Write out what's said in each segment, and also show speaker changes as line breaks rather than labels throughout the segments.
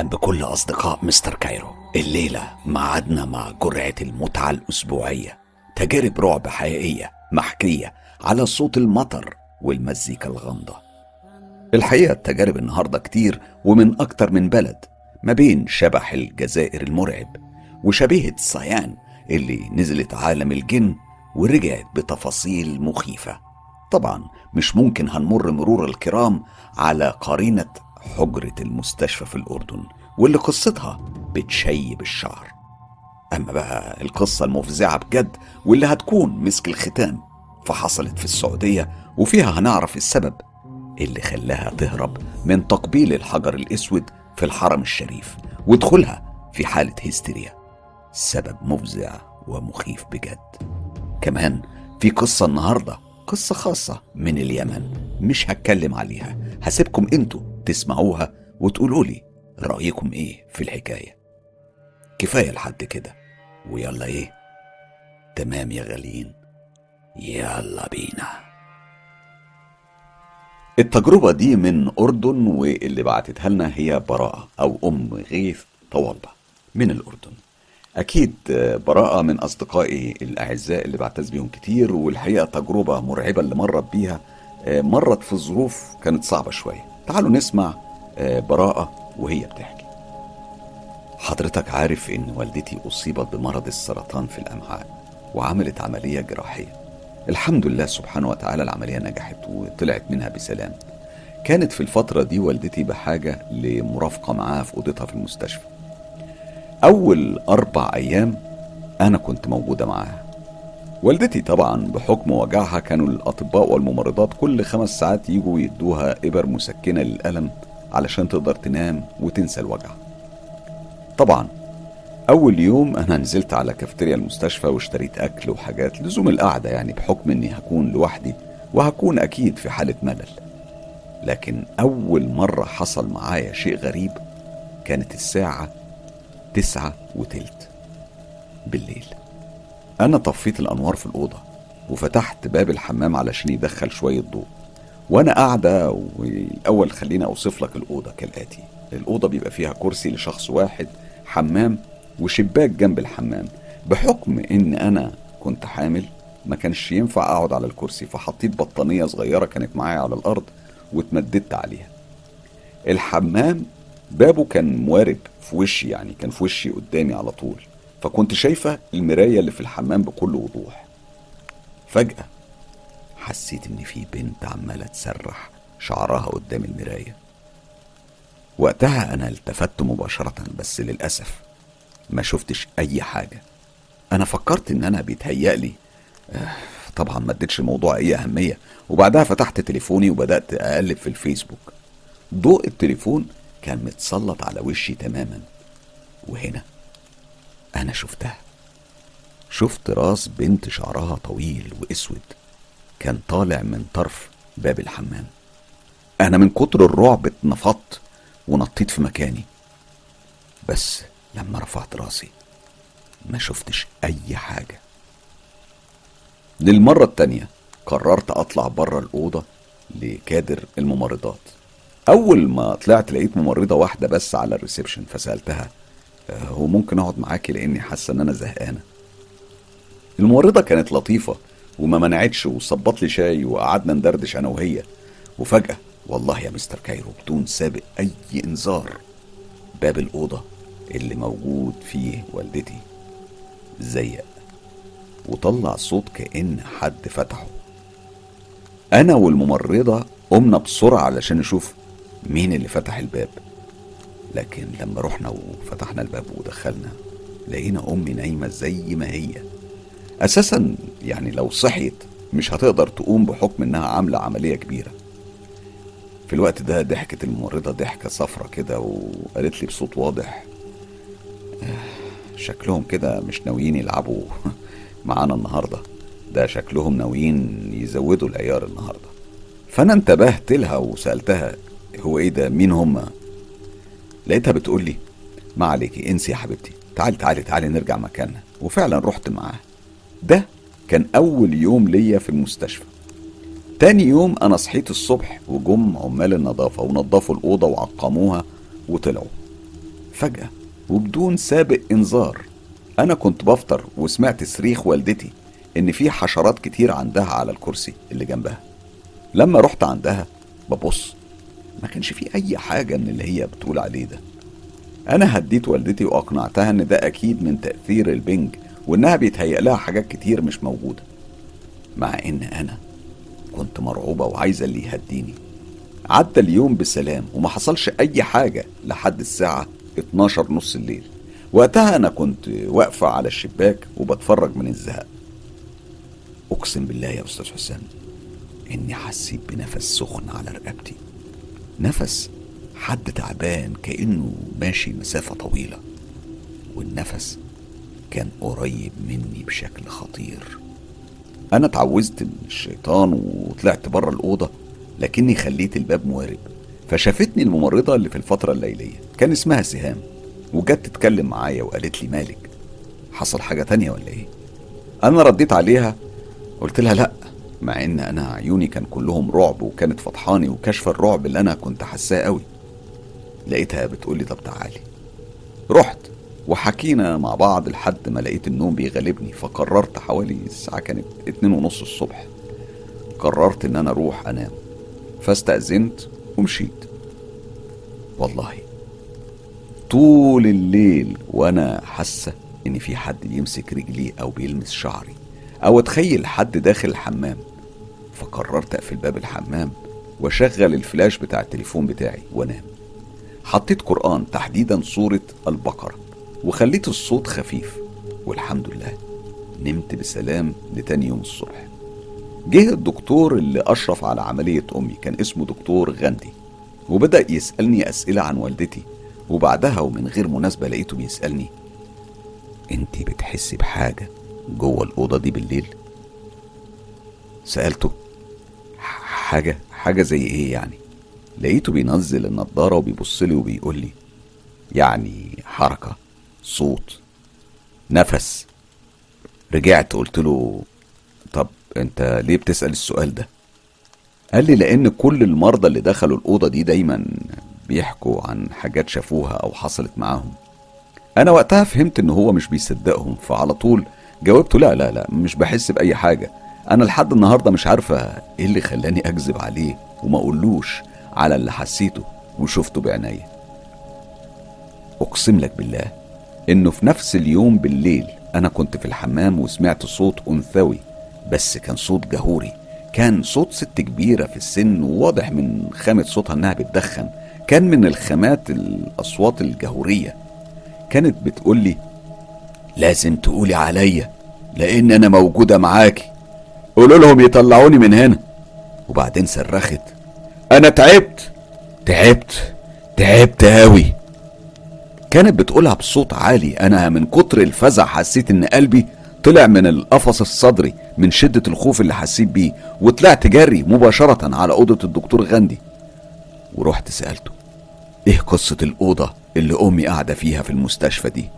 أهلا بكل أصدقاء مستر كايرو. الليلة معادنا مع جرعة المتعة الأسبوعية. تجارب رعب حقيقية محكية على صوت المطر والمزيكا الغامضة. الحقيقة التجارب النهاردة كتير ومن أكتر من بلد ما بين شبح الجزائر المرعب وشبيهة صيان اللي نزلت عالم الجن ورجعت بتفاصيل مخيفة. طبعا مش ممكن هنمر مرور الكرام على قرينة حجرة المستشفى في الأردن واللي قصتها بتشيب الشعر. أما بقى القصة المفزعة بجد واللي هتكون مسك الختام فحصلت في السعودية وفيها هنعرف السبب اللي خلاها تهرب من تقبيل الحجر الأسود في الحرم الشريف ودخولها في حالة هستيريا. سبب مفزع ومخيف بجد. كمان في قصة النهاردة قصة خاصة من اليمن مش هتكلم عليها. هسيبكم أنتوا تسمعوها وتقولوا لي رأيكم إيه في الحكاية. كفاية لحد كده. ويلا إيه؟ تمام يا غاليين. يلا بينا. التجربة دي من أردن واللي بعتتها لنا هي براءة أو أم غيث طوالبة من الأردن. أكيد براءة من أصدقائي الأعزاء اللي بعتز بيهم كتير والحقيقة تجربة مرعبة اللي مرت بيها مرت في ظروف كانت صعبة شوية. تعالوا نسمع براءة وهي بتحكي. حضرتك عارف إن والدتي أصيبت بمرض السرطان في الأمعاء وعملت عملية جراحية. الحمد لله سبحانه وتعالى العملية نجحت وطلعت منها بسلام. كانت في الفترة دي والدتي بحاجة لمرافقة معاها في أوضتها في المستشفى. أول أربع أيام أنا كنت موجودة معاها. والدتي طبعا بحكم وجعها كانوا الأطباء والممرضات كل خمس ساعات يجوا يدوها إبر مسكنة للألم علشان تقدر تنام وتنسى الوجع. طبعا أول يوم أنا نزلت على كافتيريا المستشفى واشتريت أكل وحاجات لزوم القعدة يعني بحكم إني هكون لوحدي وهكون أكيد في حالة ملل. لكن أول مرة حصل معايا شيء غريب كانت الساعة تسعة وتلت بالليل. أنا طفيت الأنوار في الأوضة وفتحت باب الحمام علشان يدخل شوية ضوء. وأنا قاعدة والأول خليني أوصف لك الأوضة كالآتي. الأوضة بيبقى فيها كرسي لشخص واحد حمام وشباك جنب الحمام. بحكم إن أنا كنت حامل ما كانش ينفع أقعد على الكرسي فحطيت بطانية صغيرة كانت معايا على الأرض واتمددت عليها. الحمام بابه كان موارب في وشي يعني كان في وشي قدامي على طول. فكنت شايفة المراية اللي في الحمام بكل وضوح. فجأة حسيت إن في بنت عمالة تسرح شعرها قدام المراية. وقتها أنا التفت مباشرة بس للأسف ما شفتش أي حاجة. أنا فكرت إن أنا بيتهيألي آه طبعا ما اديتش الموضوع أي أهمية. وبعدها فتحت تليفوني وبدأت أقلب في الفيسبوك. ضوء التليفون كان متسلط على وشي تماما. وهنا أنا شفتها. شفت راس بنت شعرها طويل وأسود. كان طالع من طرف باب الحمام. أنا من كتر الرعب اتنفضت ونطيت في مكاني. بس لما رفعت راسي ما شفتش أي حاجة. للمرة التانية قررت أطلع بره الأوضة لكادر الممرضات. أول ما طلعت لقيت ممرضة واحدة بس على ال reception فسألتها هو ممكن أقعد معاكي لأني حاسة إن أنا زهقانة. الممرضة كانت لطيفة وما منعتش وصبت لي شاي وقعدنا ندردش أنا وهي. وفجأة والله يا مستر كايرو بدون سابق أي إنذار باب الأوضة اللي موجود فيه والدتي زيق وطلع صوت كأن حد فتحه. أنا والممرضة قمنا بسرعة علشان نشوف مين اللي فتح الباب. لكن لما رحنا وفتحنا الباب ودخلنا لقينا أمي نايمة زي ما هي. أساسا يعني لو صحيت مش هتقدر تقوم بحكم إنها عاملة عملية كبيرة. في الوقت ده ضحكت الممرضة ضحكة صفرة كده وقالت لي بصوت واضح شكلهم كده مش ناويين يلعبوا معانا النهارده. ده شكلهم ناويين يزودوا العيار النهارده. فأنا انتبهت لها وسألتها هو إيه ده؟ مين هم؟ لقيتها بتقول لي ما عليكي انسي يا حبيبتي. تعالي تعالي تعالي نرجع مكاننا. وفعلا رحت معاها. ده كان أول يوم ليا في المستشفى. تاني يوم أنا صحيت الصبح وجم عمال النظافة ونظفوا الأوضة وعقموها وطلعوا. فجأة وبدون سابق إنذار أنا كنت بفطر وسمعت صريخ والدتي إن في حشرات كتير عندها على الكرسي اللي جنبها. لما رحت عندها ببص ما كانش في أي حاجة من اللي هي بتقول عليه ده. أنا هديت والدتي وأقنعتها إن ده أكيد من تأثير البنج وإنها بيتهيأ لها حاجات كتير مش موجودة. مع إن أنا كنت مرعوبة وعايزة اللي يهديني. عدى اليوم بسلام وما حصلش أي حاجة لحد الساعة 12 نص الليل. وقتها أنا كنت واقفة على الشباك وبتفرج من الزهق. أقسم بالله يا أستاذ حسام إني حسيت بنفس سخن على رقبتي. نفس حد تعبان كأنه ماشي مسافة طويلة. والنفس كان قريب مني بشكل خطير. أنا اتعوزت من الشيطان وطلعت بره الأوضة لكني خليت الباب موارب فشافتني الممرضة اللي في الفترة الليلية. كان اسمها سهام وجت تتكلم معايا وقالت لي مالك حصل حاجة تانية ولا إيه؟ أنا رديت عليها قلت لها لأ مع إن أنا عيوني كان كلهم رعب وكانت فضحاني وكشف الرعب اللي أنا كنت حاساه قوي. لقيتها بتقولي طب تعالي. رحت وحكينا مع بعض لحد ما لقيت النوم بيغلبني فقررت حوالي الساعة كانت اتنين ونص الصبح. قررت إن أنا أروح أنام. فاستأذنت ومشيت. والله طول الليل وأنا حاسة إن في حد يمسك رجلي أو بيلمس شعري أو أتخيل حد داخل الحمام. فقررت أقفل باب الحمام وأشغل الفلاش بتاع التليفون بتاعي وأنام. حطيت قرآن تحديدا سورة البقرة وخليت الصوت خفيف والحمد لله نمت بسلام لتاني يوم الصبح. جه الدكتور اللي أشرف على عملية أمي كان اسمه دكتور غندي وبدأ يسألني أسئلة عن والدتي وبعدها ومن غير مناسبة لقيته بيسألني أنت بتحسي بحاجة جوه الأوضة دي بالليل؟ سألته حاجة حاجة زي إيه يعني؟ لقيته بينزل النضارة وبيبص لي وبيقول لي يعني حركة صوت نفس. رجعت قلت له طب أنت ليه بتسأل السؤال ده؟ قال لي لأن كل المرضى اللي دخلوا الأوضة دي دايما بيحكوا عن حاجات شافوها أو حصلت معاهم. أنا وقتها فهمت إن هو مش بيصدقهم فعلى طول جاوبته لا لا لا مش بحس بأي حاجة. أنا لحد النهاردة مش عارفة إيه اللي خلاني أكذب عليه وما أقولوش على اللي حسيته وشفته بعينيا أقسم لك بالله إنه في نفس اليوم بالليل أنا كنت في الحمام وسمعت صوت أنثوي بس كان صوت جهوري. كان صوت ست كبيرة في السن وواضح من خامة صوتها إنها بتدخن. كان من الخامات الأصوات الجهورية. كانت بتقول لي لازم تقولي عليا لأن أنا موجودة معاكي. قولوا لهم يطلعوني من هنا. وبعدين صرخت أنا تعبت. تعبت؟ تعبت أوي. كانت بتقولها بصوت عالي. أنا من كتر الفزع حسيت إن قلبي طلع من القفص الصدري من شدة الخوف اللي حسيت بيه وطلعت جري مباشرة على أوضة الدكتور غاندي. ورحت سألته إيه قصة الأوضة اللي أمي قاعدة فيها في المستشفى دي؟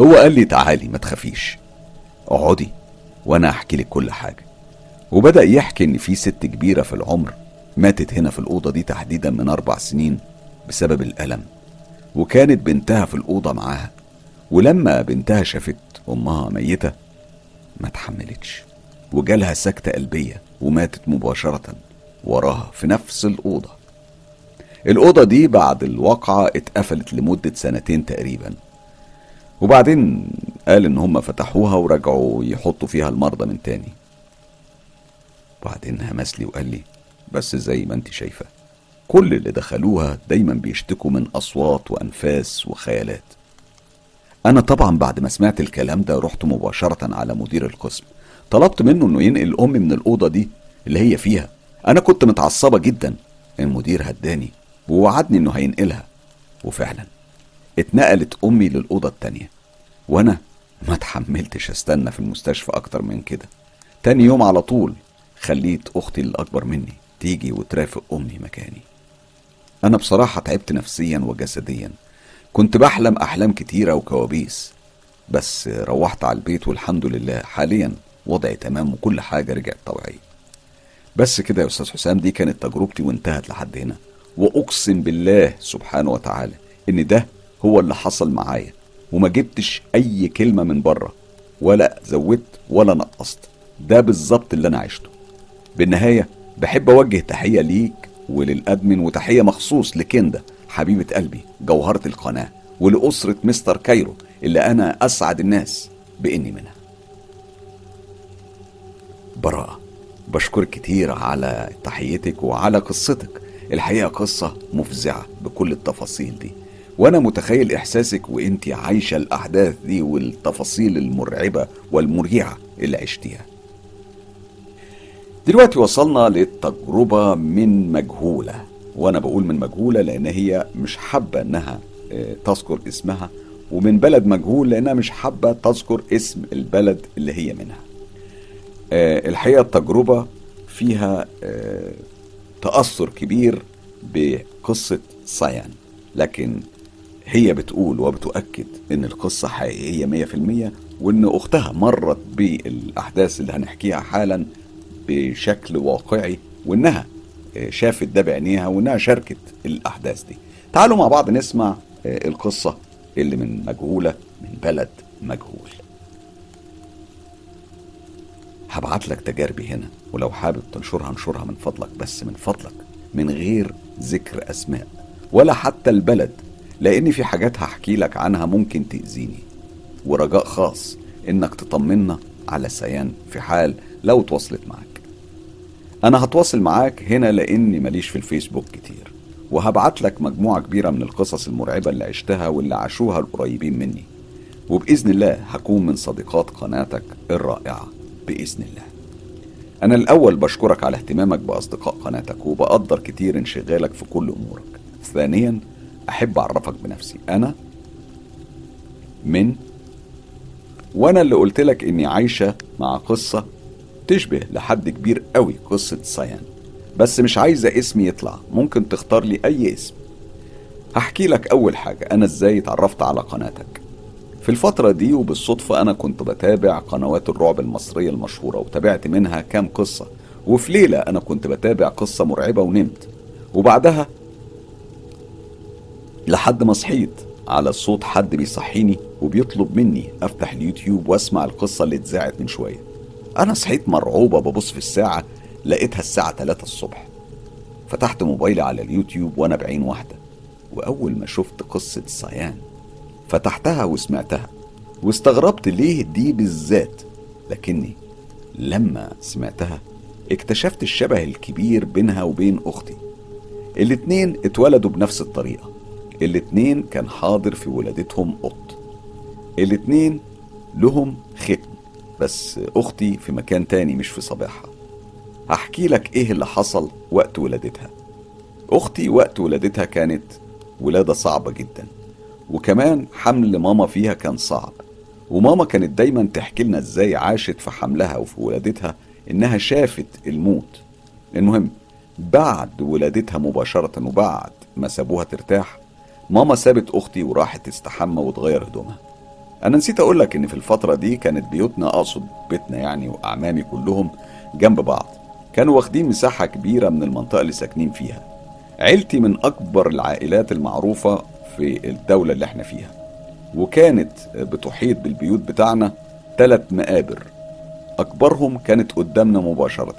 هو قال لي تعالي ما تخافيش. اقعدي. وأنا أحكي لك كل حاجة. وبدأ يحكي إن في ست كبيرة في العمر ماتت هنا في الأوضة دي تحديدا من أربع سنين بسبب الألم. وكانت بنتها في الأوضة معاها. ولما بنتها شافت أمها ميتة ما تحملتش. وجالها سكتة قلبية وماتت مباشرة وراها في نفس الأوضة. الأوضة دي بعد الواقعة اتقفلت لمدة سنتين تقريبا. وبعدين قال إن هم فتحوها ورجعوا يحطوا فيها المرضى من تاني. بعدين همس لي وقال لي بس زي ما أنت شايفة كل اللي دخلوها دايما بيشتكوا من أصوات وأنفاس وخيالات. أنا طبعا بعد ما سمعت الكلام ده رحت مباشرة على مدير القسم. طلبت منه إنه ينقل أمي من الأوضة دي اللي هي فيها. أنا كنت متعصبة جدا. المدير هداني ووعدني إنه هينقلها. وفعلا اتنقلت أمي للأوضة التانية. وأنا ما تحملتش أستنى في المستشفى أكتر من كده. تاني يوم على طول خليت أختي الأكبر مني تيجي وترافق أمي مكاني. أنا بصراحة تعبت نفسيا وجسديا. كنت بحلم أحلام كتيرة وكوابيس. بس روحت على البيت والحمد لله حاليا وضعي تمام وكل حاجة رجعت طبيعية. بس كده يا أستاذ حسام دي كانت تجربتي وانتهت لحد هنا. وأقسم بالله سبحانه وتعالى إن ده هو اللي حصل معايا وما جبتش أي كلمة من بره ولا زودت ولا نقصت. ده بالظبط اللي أنا عشته. بالنهاية بحب أوجه تحية ليك وللأدمن وتحية مخصوص لكندا حبيبة قلبي جوهرة القناة ولأسرة مستر كايرو اللي أنا أسعد الناس بإني منها. براءة بشكرك كتير على تحيتك وعلى قصتك. الحقيقة قصة مفزعة بكل التفاصيل دي. وأنا متخيل إحساسك وإنتي عايشة الأحداث دي والتفاصيل المرعبة والمريعة اللي عشتيها. دلوقتي وصلنا للتجربة من مجهولة وأنا بقول من مجهولة لأن هي مش حابة إنها آه، تذكر اسمها ومن بلد مجهول لأنها مش حابة تذكر اسم البلد اللي هي منها. آه، الحقيقة التجربة فيها آه، تأثر كبير بقصة سايان لكن هي بتقول وبتؤكد إن القصة حقيقية مية في المية وإن أختها مرت بالأحداث اللي هنحكيها حالا بشكل واقعي وإنها آه، شافت ده بعينيها وإنها شاركت الأحداث دي. تعالوا مع بعض نسمع آه، القصة اللي من مجهولة من بلد مجهول. هبعت لك تجاربي هنا ولو حابب تنشرها انشرها من فضلك بس من فضلك من غير ذكر أسماء ولا حتى البلد لأن في حاجات هحكي لك عنها ممكن تأذيني. ورجاء خاص انك تطمنا على سيان في حال لو تواصلت معاك. أنا هتواصل معاك هنا لاني ماليش في الفيسبوك كتير. وهبعت لك مجموعة كبيرة من القصص المرعبة اللي عشتها واللي عاشوها القريبين مني. وبإذن الله هكون من صديقات قناتك الرائعة بإذن الله. أنا الأول بشكرك على اهتمامك بأصدقاء قناتك وبقدر كتير انشغالك في كل أمورك. ثانيا أحب أعرفك بنفسي. أنا من وأنا اللي قلت لك إني عايشة مع قصة تشبه لحد كبير قوي قصة سيان. بس مش عايزة اسمي يطلع. ممكن تختار لي أي اسم. هحكي لك أول حاجة. أنا إزاي اتعرفت على قناتك؟ في الفترة دي وبالصدفة أنا كنت بتابع قنوات الرعب المصرية المشهورة وتابعت منها كام قصة. وفي ليلة أنا كنت بتابع قصة مرعبة ونمت. وبعدها لحد ما صحيت. على صوت حد بيصحيني وبيطلب مني أفتح اليوتيوب وأسمع القصة اللي اتذاعت من شوية. أنا صحيت مرعوبة ببص في الساعة لقيتها الساعة 3 الصبح. فتحت موبايلي على اليوتيوب وأنا بعين واحدة. وأول ما شفت قصة صيان فتحتها وسمعتها. واستغربت ليه دي بالذات. لكني لما سمعتها اكتشفت الشبه الكبير بينها وبين أختي. الاتنين اتولدوا بنفس الطريقة. الاتنين كان حاضر في ولادتهم قط. الاتنين لهم ختم بس أختي في مكان تاني مش في صباحها. هحكي لك إيه اللي حصل وقت ولادتها. أختي وقت ولادتها كانت ولادة صعبة جدا وكمان حمل ماما فيها كان صعب. وماما كانت دايما تحكي لنا إزاي عاشت في حملها وفي ولادتها إنها شافت الموت. المهم بعد ولادتها مباشرة وبعد ما سابوها ترتاح ماما سابت أختي وراحت تستحمى وتغير هدومها. أنا نسيت أقول لك إن في الفترة دي كانت بيوتنا أقصد بيتنا يعني وأعمامي كلهم جنب بعض. كانوا واخدين مساحة كبيرة من المنطقة اللي ساكنين فيها. عيلتي من أكبر العائلات المعروفة في الدولة اللي إحنا فيها. وكانت بتحيط بالبيوت بتاعنا ثلاث مقابر. أكبرهم كانت قدامنا مباشرة.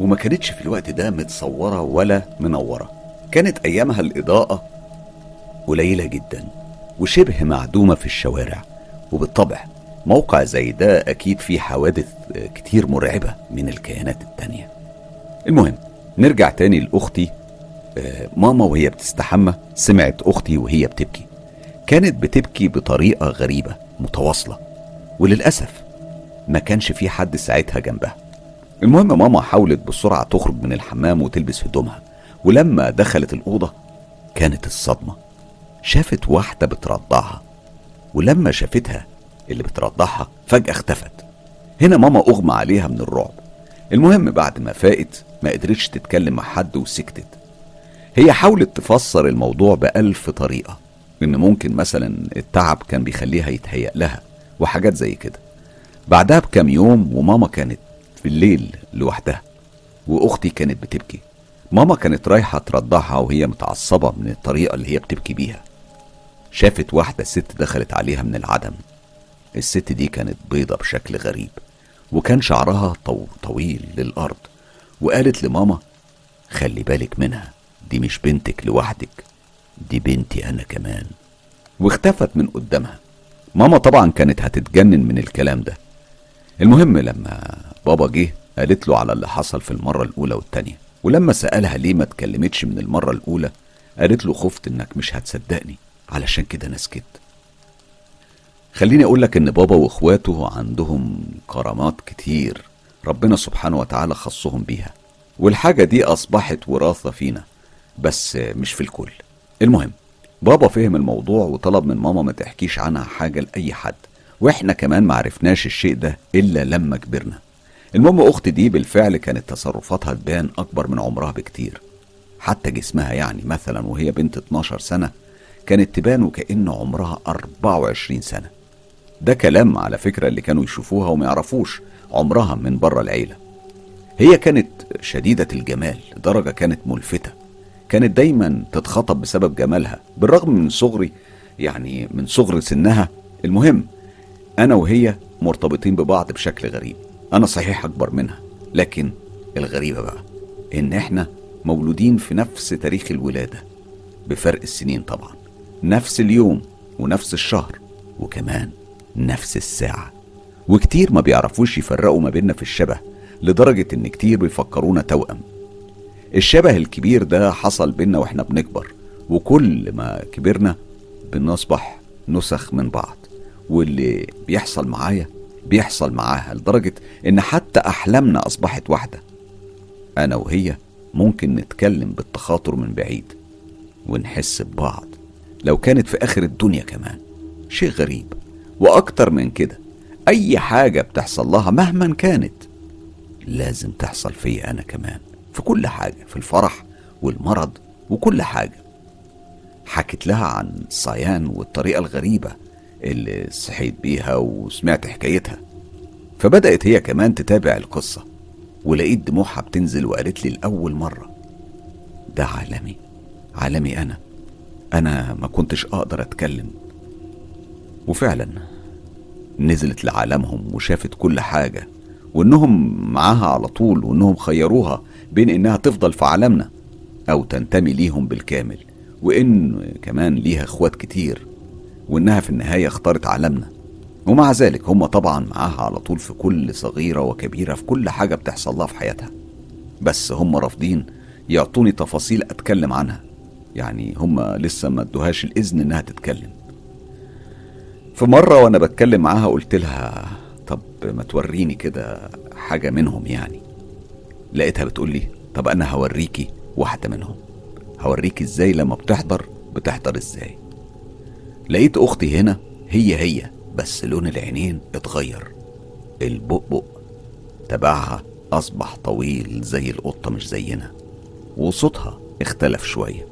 وما كانتش في الوقت ده متصورة ولا منورة. كانت أيامها الإضاءة قليلة جدا وشبه معدومة في الشوارع وبالطبع موقع زي ده أكيد فيه حوادث كتير مرعبة من الكيانات التانية. المهم نرجع تاني لأختي. آه، ماما وهي بتستحمى سمعت أختي وهي بتبكي. كانت بتبكي بطريقة غريبة متواصلة وللأسف ما كانش في حد ساعتها جنبها. المهم ماما حاولت بسرعة تخرج من الحمام وتلبس هدومها ولما دخلت الأوضة كانت الصدمة. شافت واحدة بترضعها ولما شافتها اللي بترضعها فجأة اختفت. هنا ماما أغمى عليها من الرعب. المهم بعد ما فاقت ما قدرتش تتكلم مع حد وسكتت. هي حاولت تفسر الموضوع بألف طريقة إن ممكن مثلا التعب كان بيخليها يتهيأ لها وحاجات زي كده. بعدها بكام يوم وماما كانت في الليل لوحدها وأختي كانت بتبكي. ماما كانت رايحة ترضعها وهي متعصبة من الطريقة اللي هي بتبكي بيها. شافت واحدة ست دخلت عليها من العدم. الست دي كانت بيضة بشكل غريب وكان شعرها طو طويل للأرض وقالت لماما خلي بالك منها دي مش بنتك لوحدك دي بنتي أنا كمان. واختفت من قدامها. ماما طبعا كانت هتتجنن من الكلام ده. المهم لما بابا جه قالت له على اللي حصل في المرة الأولى والتانية ولما سألها ليه ما اتكلمتش من المرة الأولى قالت له خفت إنك مش هتصدقني. علشان كده أنا سكت. خليني أقول لك إن بابا وإخواته عندهم كرامات كتير ربنا سبحانه وتعالى خصهم بيها والحاجة دي أصبحت وراثة فينا بس مش في الكل. المهم بابا فهم الموضوع وطلب من ماما ما تحكيش عنها حاجة لأي حد وإحنا كمان معرفناش الشيء ده إلا لما كبرنا. المهم أختي دي بالفعل كانت تصرفاتها تبان أكبر من عمرها بكتير حتى جسمها يعني مثلا وهي بنت 12 سنة كانت تبان وكأن عمرها 24 سنة. ده كلام على فكرة اللي كانوا يشوفوها وما يعرفوش عمرها من بره العيلة. هي كانت شديدة الجمال لدرجة كانت ملفتة. كانت دايما تتخطب بسبب جمالها بالرغم من صغري يعني من صغر سنها. المهم أنا وهي مرتبطين ببعض بشكل غريب. أنا صحيح أكبر منها لكن الغريبة بقى إن إحنا مولودين في نفس تاريخ الولادة بفرق السنين طبعا. نفس اليوم ونفس الشهر وكمان نفس الساعة. وكتير ما بيعرفوش يفرقوا ما بيننا في الشبه لدرجة إن كتير بيفكرونا توأم. الشبه الكبير ده حصل بينا وإحنا بنكبر وكل ما كبرنا بنصبح نسخ من بعض. واللي بيحصل معايا بيحصل معاها لدرجة إن حتى أحلامنا أصبحت واحدة. أنا وهي ممكن نتكلم بالتخاطر من بعيد ونحس ببعض. لو كانت في آخر الدنيا كمان. شيء غريب. وأكتر من كده أي حاجة بتحصل لها مهما كانت لازم تحصل فيا أنا كمان. في كل حاجة في الفرح والمرض وكل حاجة. حكت لها عن صيان والطريقة الغريبة اللي صحيت بيها وسمعت حكايتها. فبدأت هي كمان تتابع القصة. ولقيت دموعها بتنزل وقالت لي لأول مرة ده عالمي عالمي أنا. أنا ما كنتش أقدر أتكلم. وفعلا نزلت لعالمهم وشافت كل حاجة وإنهم معاها على طول وإنهم خيروها بين إنها تفضل في عالمنا أو تنتمي ليهم بالكامل وإن كمان ليها إخوات كتير وإنها في النهاية اختارت عالمنا. ومع ذلك هم طبعا معاها على طول في كل صغيرة وكبيرة في كل حاجة بتحصل لها في حياتها. بس هم رافضين يعطوني تفاصيل أتكلم عنها. يعني هم لسه ما ادوهاش الإذن إنها تتكلم. في مرة وأنا بتكلم معاها قلت لها طب ما توريني كده حاجة منهم يعني. لقيتها بتقول لي طب أنا هوريكي واحدة منهم. هوريكي إزاي لما بتحضر بتحضر إزاي. لقيت أختي هنا هي هي بس لون العينين اتغير. البؤبؤ تبعها أصبح طويل زي القطة مش زينا وصوتها اختلف شوية.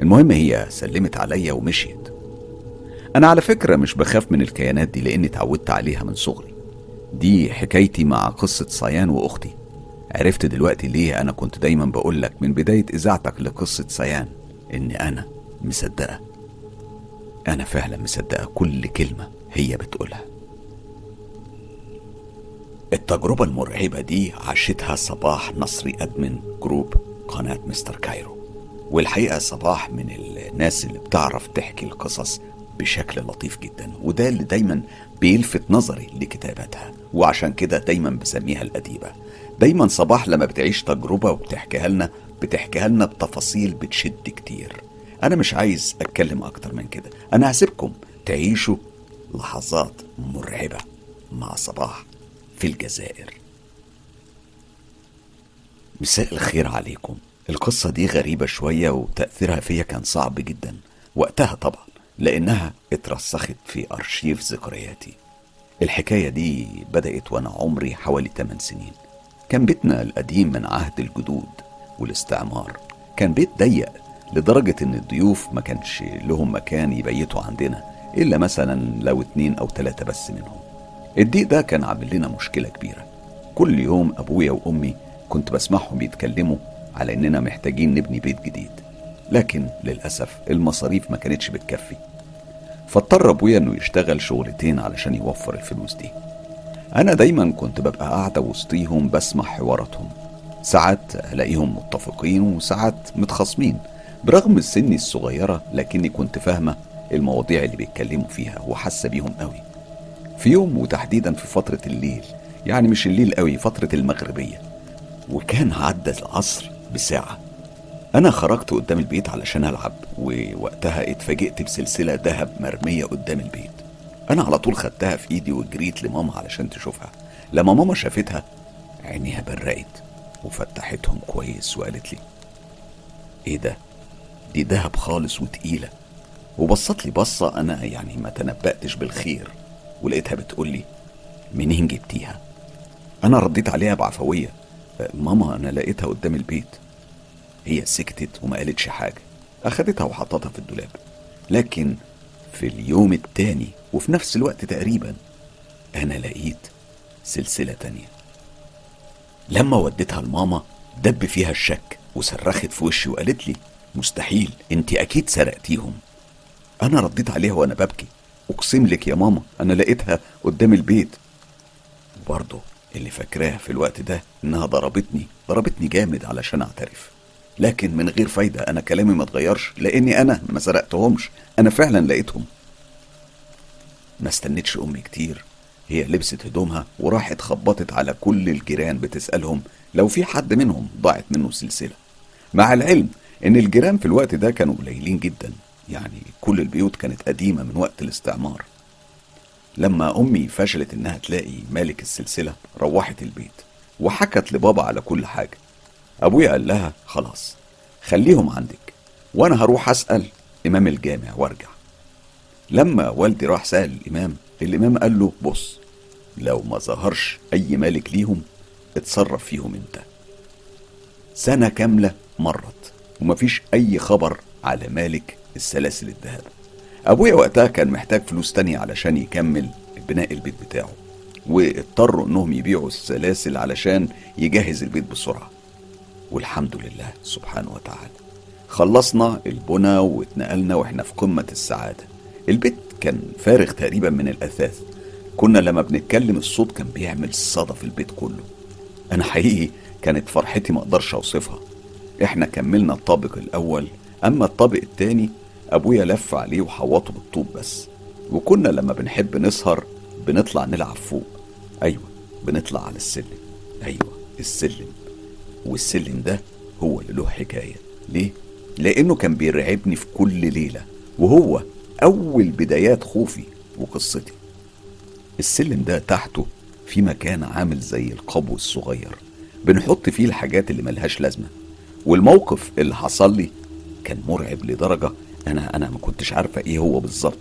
المهم هي سلمت عليا ومشيت. أنا على فكرة مش بخاف من الكيانات دي لأني اتعودت عليها من صغري. دي حكايتي مع قصة صيان وأختي. عرفت دلوقتي ليه أنا كنت دايما بقولك من بداية إذاعتك لقصة صيان إن أنا مصدقة. أنا فعلا مصدقة كل كلمة هي بتقولها. التجربة المرعبة دي عاشتها صباح نصري أدمن جروب قناة مستر كايرو. والحقيقة صباح من الناس اللي بتعرف تحكي القصص بشكل لطيف جدا وده اللي دايما بيلفت نظري لكتاباتها وعشان كده دايما بسميها الأديبة. دايما صباح لما بتعيش تجربة وبتحكيها لنا بتحكيها لنا بتفاصيل بتشد كتير. أنا مش عايز أتكلم أكتر من كده. أنا هسيبكم تعيشوا لحظات مرعبة مع صباح في الجزائر. مساء الخير عليكم. القصة دي غريبة شوية وتأثيرها فيا كان صعب جدا. وقتها طبعا لأنها اترسخت في أرشيف ذكرياتي. الحكاية دي بدأت وأنا عمري حوالي 8 سنين. كان بيتنا القديم من عهد الجدود والاستعمار. كان بيت ضيق لدرجة إن الضيوف ما كانش لهم مكان يبيتوا عندنا إلا مثلا لو اتنين أو تلاتة بس منهم. الضيق ده كان عامل لنا مشكلة كبيرة. كل يوم أبويا وأمي كنت بسمعهم يتكلموا على إننا محتاجين نبني بيت جديد. لكن للأسف المصاريف ما كانتش بتكفي. فاضطر أبويا إنه يشتغل شغلتين علشان يوفر الفلوس دي. أنا دايما كنت ببقى قاعدة وسطيهم بسمع حواراتهم. ساعات ألاقيهم متفقين وساعات متخاصمين. برغم سني الصغيرة لكني كنت فاهمة المواضيع اللي بيتكلموا فيها وحاسة بيهم قوي. في يوم وتحديدا في فترة الليل يعني مش الليل قوي فترة المغربية. وكان عدى العصر بساعة أنا خرجت قدام البيت علشان ألعب ووقتها اتفاجئت بسلسلة ذهب مرمية قدام البيت. أنا على طول خدتها في إيدي وجريت لماما علشان تشوفها. لما ماما شافتها عينيها برقت وفتحتهم كويس وقالت لي إيه ده؟ دي دهب خالص وتقيلة. وبصت لي بصة أنا يعني ما تنبأتش بالخير ولقيتها بتقول لي منين جبتيها؟ أنا رديت عليها بعفوية ماما أنا لقيتها قدام البيت. هي سكتت وما قالتش حاجة. أخدتها وحطتها في الدولاب. لكن في اليوم التاني وفي نفس الوقت تقريبا أنا لقيت سلسلة تانية. لما وديتها لماما دب فيها الشك وصرخت في وشي وقالت لي مستحيل انت أكيد سرقتيهم. أنا رديت عليها وأنا ببكي. أقسم لك يا ماما أنا لقيتها قدام البيت. وبرضه اللي فاكراه في الوقت ده إنها ضربتني ضربتني جامد علشان أعترف. لكن من غير فايدة أنا كلامي ما اتغيرش لأني أنا ما سرقتهمش أنا فعلا لقيتهم. ما استنتش أمي كتير هي لبست هدومها وراحت خبطت على كل الجيران بتسألهم لو في حد منهم ضاعت منه سلسلة. مع العلم إن الجيران في الوقت ده كانوا قليلين جدا يعني كل البيوت كانت قديمة من وقت الاستعمار. لما أمي فشلت إنها تلاقي مالك السلسلة روحت البيت وحكت لبابا على كل حاجة. أبويا قال لها خلاص خليهم عندك وأنا هروح أسأل إمام الجامع وأرجع. لما والدي راح سأل الإمام الإمام قال له بص لو ما ظهرش أي مالك ليهم اتصرف فيهم أنت. سنة كاملة مرت ومفيش أي خبر على مالك السلاسل الذهب. أبويا وقتها كان محتاج فلوس تانية علشان يكمل بناء البيت بتاعه واضطروا إنهم يبيعوا السلاسل علشان يجهز البيت بسرعة. والحمد لله سبحانه وتعالى. خلصنا البنى واتنقلنا وإحنا في قمة السعادة. البيت كان فارغ تقريبا من الأثاث. كنا لما بنتكلم الصوت كان بيعمل صدى في البيت كله. أنا حقيقي كانت فرحتي ما أقدرش أوصفها. إحنا كملنا الطابق الأول أما الطابق التاني أبويا لف عليه وحوطه بالطوب بس. وكنا لما بنحب نسهر بنطلع نلعب فوق. أيوة بنطلع على السلم. أيوة السلم. والسلم ده هو اللي له حكاية. ليه؟ لأنه كان بيرعبني في كل ليلة وهو أول بدايات خوفي وقصتي. السلم ده تحته في مكان عامل زي القبو الصغير بنحط فيه الحاجات اللي ملهاش لازمة. والموقف اللي حصل لي كان مرعب لدرجة أنا أنا ما كنتش عارفة إيه هو بالظبط.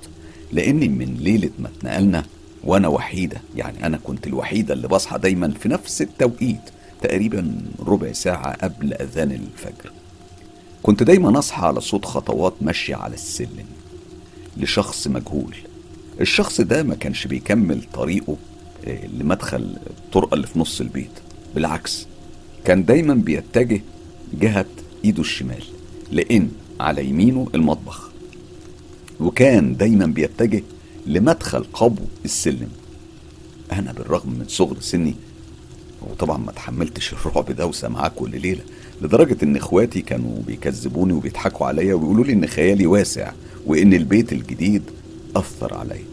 لأني من ليلة ما اتنقلنا وأنا وحيدة يعني أنا كنت الوحيدة اللي بصحى دايما في نفس التوقيت تقريبا ربع ساعة قبل أذان الفجر. كنت دايما أصحى على صوت خطوات ماشية على السلم لشخص مجهول. الشخص ده ما كانش بيكمل طريقه آه، لمدخل الطرقة اللي في نص البيت. بالعكس كان دايما بيتجه جهة إيده الشمال لإن على يمينه المطبخ. وكان دايما بيتجه لمدخل قبو السلم. أنا بالرغم من صغر سني وطبعا ما تحملتش الرعب ده وسامعاه كل ليلة لدرجة إن إخواتي كانوا بيكذبوني وبيضحكوا عليا ويقولوا لي إن خيالي واسع وإن البيت الجديد أثر عليا.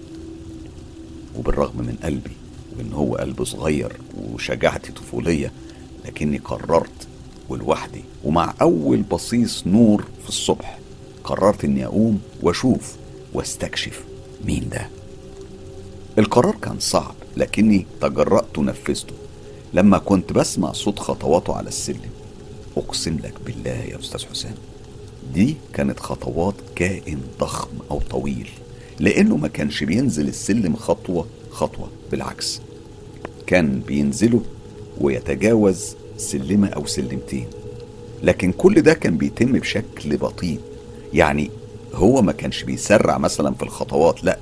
وبالرغم من قلبي وإن هو قلب صغير وشجاعتي طفولية لكني قررت ولوحدي ومع أول بصيص نور في الصبح قررت إني أقوم وأشوف وأستكشف مين ده. القرار كان صعب لكني تجرأت ونفذته. لما كنت بسمع صوت خطواته على السلم. أقسم لك بالله يا أستاذ حسام دي كانت خطوات كائن ضخم أو طويل لأنه ما كانش بينزل السلم خطوة خطوة بالعكس كان بينزله ويتجاوز سلمة أو سلمتين. لكن كل ده كان بيتم بشكل بطيء يعني هو ما كانش بيسرع مثلا في الخطوات لأ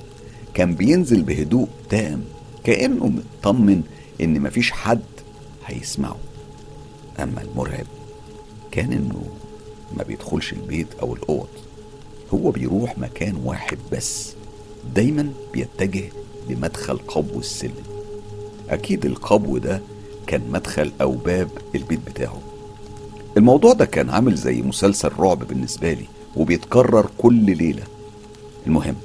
كان بينزل بهدوء تام كأنه مطمن إن مفيش حد هيسمعه أما المرعب كان إنه ما بيدخلش البيت أو الأوض. هو بيروح مكان واحد بس دايما بيتجه لمدخل قبو السلم. أكيد القبو ده كان مدخل أو باب البيت بتاعه. الموضوع ده كان عامل زي مسلسل رعب بالنسبة لي وبيتكرر كل ليلة. المهم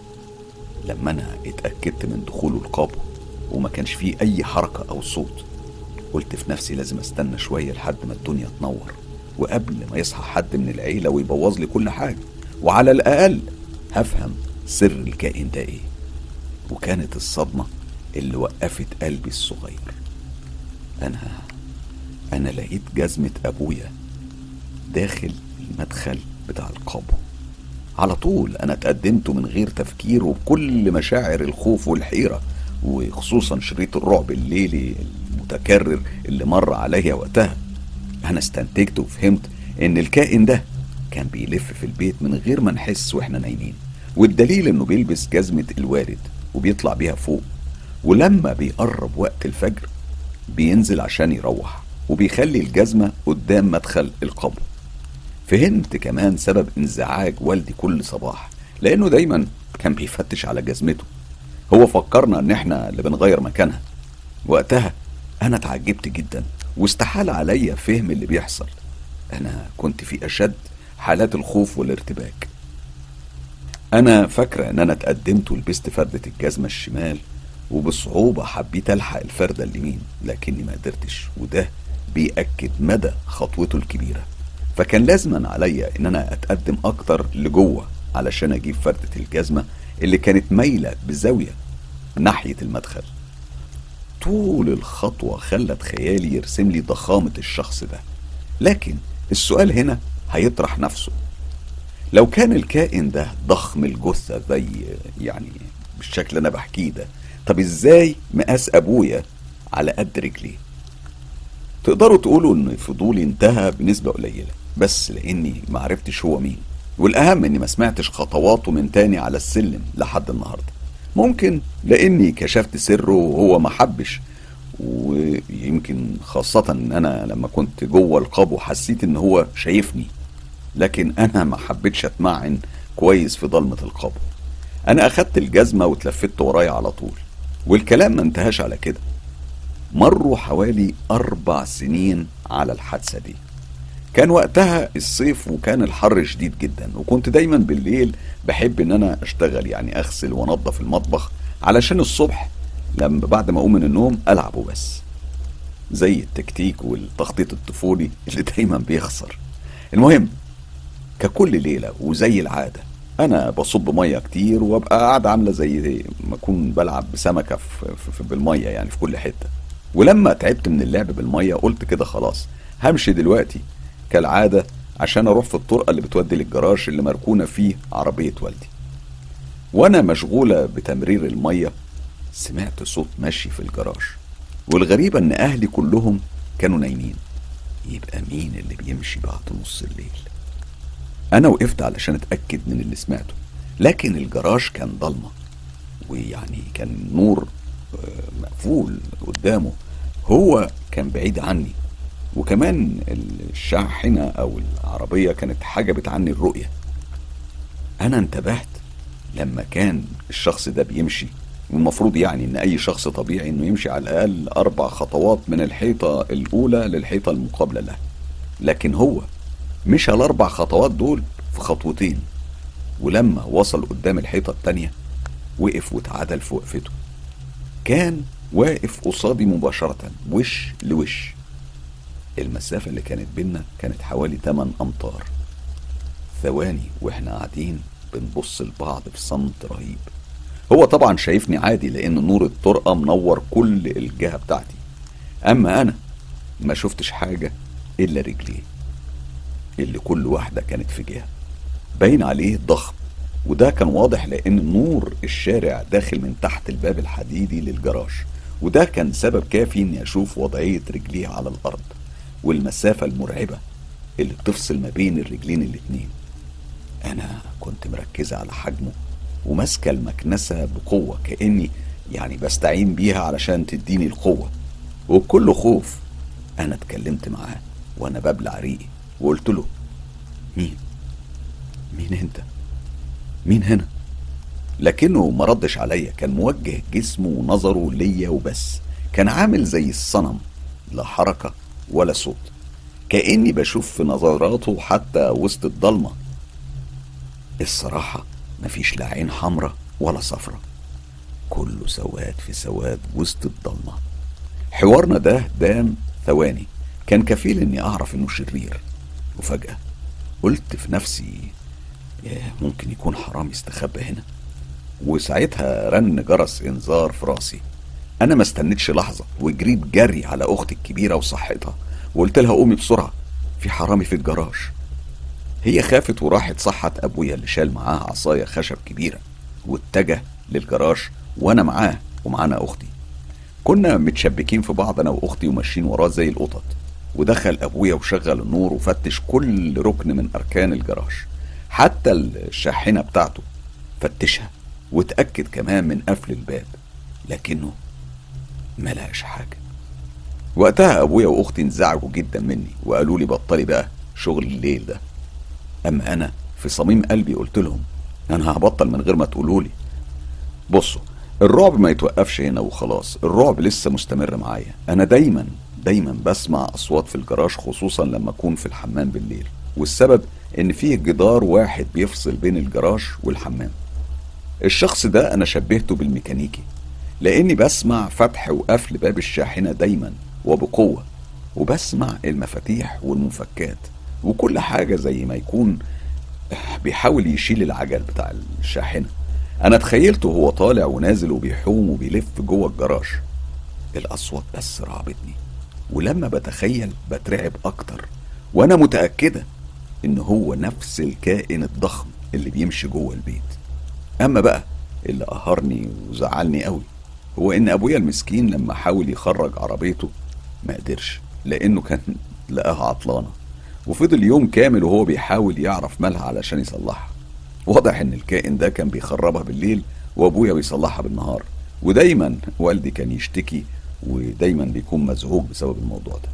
لما أنا اتأكدت من دخوله القابو وما كانش فيه أي حركة أو صوت قلت في نفسي لازم استنى شوية لحد ما الدنيا تنور وقبل ما يصحى حد من العيلة ويبوظ لي كل حاجة. وعلى الأقل هفهم سر الكائن ده إيه؟ وكانت الصدمة اللي وقفت قلبي الصغير. أنا أنا لقيت جزمة أبويا داخل المدخل بتاع القبو. على طول أنا اتقدمت من غير تفكير وبكل مشاعر الخوف والحيرة وخصوصا شريط الرعب الليلي المتكرر اللي مر عليا وقتها. أنا استنتجت وفهمت إن الكائن ده كان بيلف في البيت من غير ما نحس وإحنا نايمين والدليل إنه بيلبس جزمة الوارد وبيطلع بيها فوق ولما بيقرب وقت الفجر بينزل عشان يروح وبيخلي الجزمة قدام مدخل القبر. فهمت كمان سبب انزعاج والدي كل صباح لأنه دايما كان بيفتش على جزمته. هو فكرنا إن إحنا اللي بنغير مكانها. وقتها أنا اتعجبت جدا واستحال عليا فهم اللي بيحصل. أنا كنت في أشد حالات الخوف والارتباك. أنا فاكرة إن أنا اتقدمت ولبست فردة الجزمة الشمال وبصعوبة حبيت ألحق الفردة اليمين لكني ما قدرتش وده بيأكد مدى خطوته الكبيرة. فكان لازما عليا إن أنا أتقدم أكتر لجوة علشان أجيب فردة الجزمة اللي كانت مايلة بزاوية ناحية المدخل. طول الخطوة خلت خيالي يرسم لي ضخامة الشخص ده. لكن السؤال هنا هيطرح نفسه. لو كان الكائن ده ضخم الجثة زي يعني بالشكل أنا بحكيه ده طب إزاي مقاس أبويا على قد رجليه؟ تقدروا تقولوا إن فضولي انتهى بنسبة قليلة بس لإني معرفتش هو مين والأهم إني ما سمعتش خطواته من تاني على السلم لحد النهاردة. ممكن لأني كشفت سره وهو ما حبش. ويمكن خاصة إن أنا لما كنت جوه القبو حسيت إن هو شايفني. لكن أنا ما حبيتش أتمعن كويس في ضلمة القبو. أنا أخدت الجزمة واتلفت ورايا على طول والكلام ما انتهاش على كده. مروا حوالي أربع سنين على الحادثة دي. كان وقتها الصيف وكان الحر شديد جدا وكنت دايما بالليل بحب إن أنا أشتغل يعني أغسل وأنظف المطبخ علشان الصبح لما بعد ما أقوم من النوم العبه بس زي التكتيك والتخطيط الطفولي اللي دايما بيخسر. المهم ككل ليلة وزي العادة أنا بصب مية كتير وأبقى قاعد عاملة زي ما أكون بلعب بسمكه في, في بالمية يعني في كل حتة. ولما تعبت من اللعب بالمية قلت كده خلاص همشي دلوقتي كالعادة عشان أروح في الطرقة اللي بتودي للجراج اللي مركونة فيه عربية والدي. وأنا مشغولة بتمرير المية سمعت صوت مشي في الجراج والغريبه إن أهلي كلهم كانوا نايمين. يبقى مين اللي بيمشي بعد نص الليل؟ أنا وقفت علشان أتأكد من اللي سمعته لكن الجراج كان ضلمة ويعني كان نور مقفول قدامه. هو كان بعيد عني. وكمان الشاحنة أو العربية كانت حجبت عني الرؤية. أنا انتبهت لما كان الشخص ده بيمشي والمفروض يعني إن أي شخص طبيعي إنه يمشي على الأقل أربع خطوات من الحيطة الأولى للحيطة المقابلة له لكن هو مشى الأربع خطوات دول في خطوتين ولما وصل قدام الحيطة التانية وقف واتعدل في وقفته. كان واقف قصادي مباشرة وش لوش. المسافة اللي كانت بينا كانت حوالي 8 أمتار. ثواني وإحنا قاعدين بنبص لبعض في صمت رهيب. هو طبعا شايفني عادي لأن نور الطرقة منور كل الجهة بتاعتي. أما أنا ما شفتش حاجة إلا رجليه اللي كل واحدة كانت في جهة. باين عليه ضخم وده كان واضح لأن نور الشارع داخل من تحت الباب الحديدي للجراج وده كان سبب كافي إني أشوف وضعية رجليه على الأرض. والمسافة المرعبة اللي بتفصل ما بين الرجلين الاتنين. أنا كنت مركزة على حجمه وماسكة المكنسة بقوة كأني يعني بستعين بيها علشان تديني القوة. وبكل خوف أنا اتكلمت معاه وأنا ببلع ريقي وقلت له مين؟ مين أنت؟ مين هنا؟ لكنه ما ردش عليا كان موجه جسمه ونظره ليا وبس. كان عامل زي الصنم لا حركة ولا صوت. كأني بشوف في نظراته حتى وسط الضلمة. الصراحة مفيش لا عين حمرة ولا صفرة كله سواد في سواد وسط الضلمة. حوارنا ده دام ثواني. كان كفيل إني أعرف إنه شرير. وفجأة قلت في نفسي ممكن يكون حرام يستخبى هنا. وساعتها رن جرس إنذار في راسي. أنا ما استنيتش لحظة وجريت جري على أختي الكبيرة وصحتها وقلت لها قومي بسرعة في حرامي في الجراج. هي خافت وراحت صحت أبويا اللي شال معاه عصاية خشب كبيرة واتجه للجراج وأنا معاه ومعانا أختي. كنا متشبكين في بعض أنا وأختي وماشيين وراه زي القطط. ودخل أبويا وشغل النور وفتش كل ركن من أركان الجراج حتى الشاحنة بتاعته فتشها واتأكد كمان من قفل الباب. لكنه ما لقاش حاجة. وقتها أبويا وأختي انزعجوا جدا مني وقالوا لي بطلي بقى شغل الليل ده. أما أنا في صميم قلبي قلت لهم أنا هبطل من غير ما تقولوا لي. بصوا الرعب ما يتوقفش هنا وخلاص الرعب لسه مستمر معايا. أنا دايما دايما بسمع أصوات في الجراج خصوصا لما أكون في الحمام بالليل. والسبب إن فيه جدار واحد بيفصل بين الجراج والحمام. الشخص ده أنا شبهته بالميكانيكي. لأني بسمع فتح وقفل باب الشاحنة دايما وبقوة وبسمع المفاتيح والمفكات وكل حاجة زي ما يكون بيحاول يشيل العجل بتاع الشاحنة. أنا تخيلته هو طالع ونازل وبيحوم وبيلف جوه الجراج. الأصوات بس رعبتني ولما بتخيل بترعب أكتر وأنا متأكدة إن هو نفس الكائن الضخم اللي بيمشي جوه البيت. أما بقى اللي قهرني وزعلني قوي هو ان أبويا المسكين لما حاول يخرج عربيته ما قدرش لأنه كان لقاها عطلانة. وفضل يوم كامل وهو بيحاول يعرف مالها علشان يصلحها. واضح إن الكائن ده كان بيخربها بالليل وأبويا بيصلحها بالنهار. ودايما والدي كان يشتكي ودايما بيكون مزعوج بسبب الموضوع ده.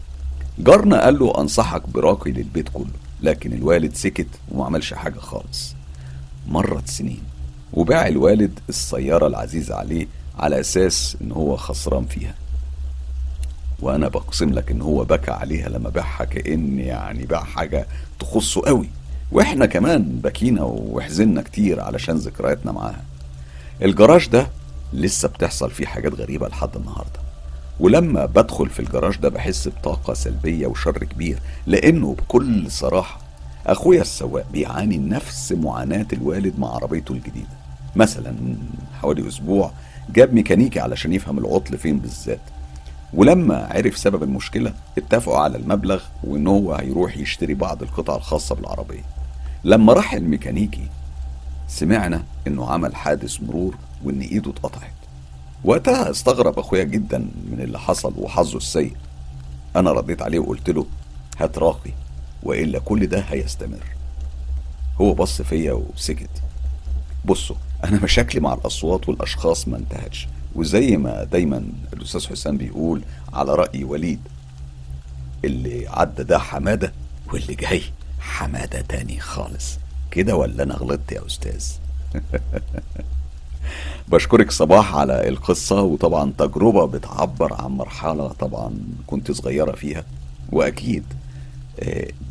جارنا قال له أنصحك براقي للبيت كله لكن الوالد سكت وما عملش حاجة خالص. مرت سنين وباع الوالد السيارة العزيزة عليه على أساس إن هو خسران فيها. وأنا بقسم لك إن هو بكى عليها لما باعها كأن يعني باع حاجة تخصه قوي. وإحنا كمان بكينا وحزنا كتير علشان ذكرياتنا معاها. الجراج ده لسه بتحصل فيه حاجات غريبة لحد النهاردة. ولما بدخل في الجراج ده بحس بطاقة سلبية وشر كبير لأنه بكل صراحة أخويا السواق بيعاني نفس معاناة الوالد مع عربيته الجديدة. مثلا حوالي أسبوع جاب ميكانيكي علشان يفهم العطل فين بالذات. ولما عرف سبب المشكلة اتفقوا على المبلغ وإن هو هيروح يشتري بعض القطع الخاصة بالعربية. لما راح الميكانيكي سمعنا إنه عمل حادث مرور وإن إيده اتقطعت. وقتها استغرب أخويا جدا من اللي حصل وحظه السيء. أنا رديت عليه وقلت له هات راقي وإلا كل ده هيستمر. هو بص فيا وسكت. بصوا أنا مشاكلي مع الأصوات والأشخاص ما انتهتش. وزي ما دايما الأستاذ حسام بيقول على رأي وليد اللي عدى ده حمادة واللي جاي حمادة تاني خالص. كده ولا أنا غلطت يا أستاذ؟ بشكرك صباح على القصة وطبعا تجربة بتعبر عن مرحلة طبعا كنت صغيرة فيها وأكيد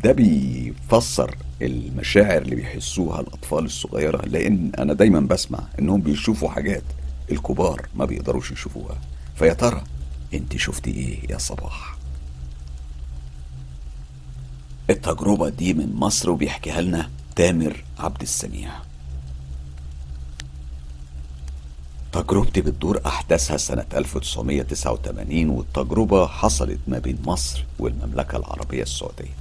ده بيفسر المشاعر اللي بيحسوها الأطفال الصغيرة لأن أنا دايما بسمع إنهم بيشوفوا حاجات الكبار ما بيقدروش يشوفوها. فيا ترى أنت شفتي إيه يا صباح؟ التجربة دي من مصر وبيحكيها لنا تامر عبد السميع. تجربتي بتدور أحداثها سنة 1989 والتجربة حصلت ما بين مصر والمملكة العربية السعودية.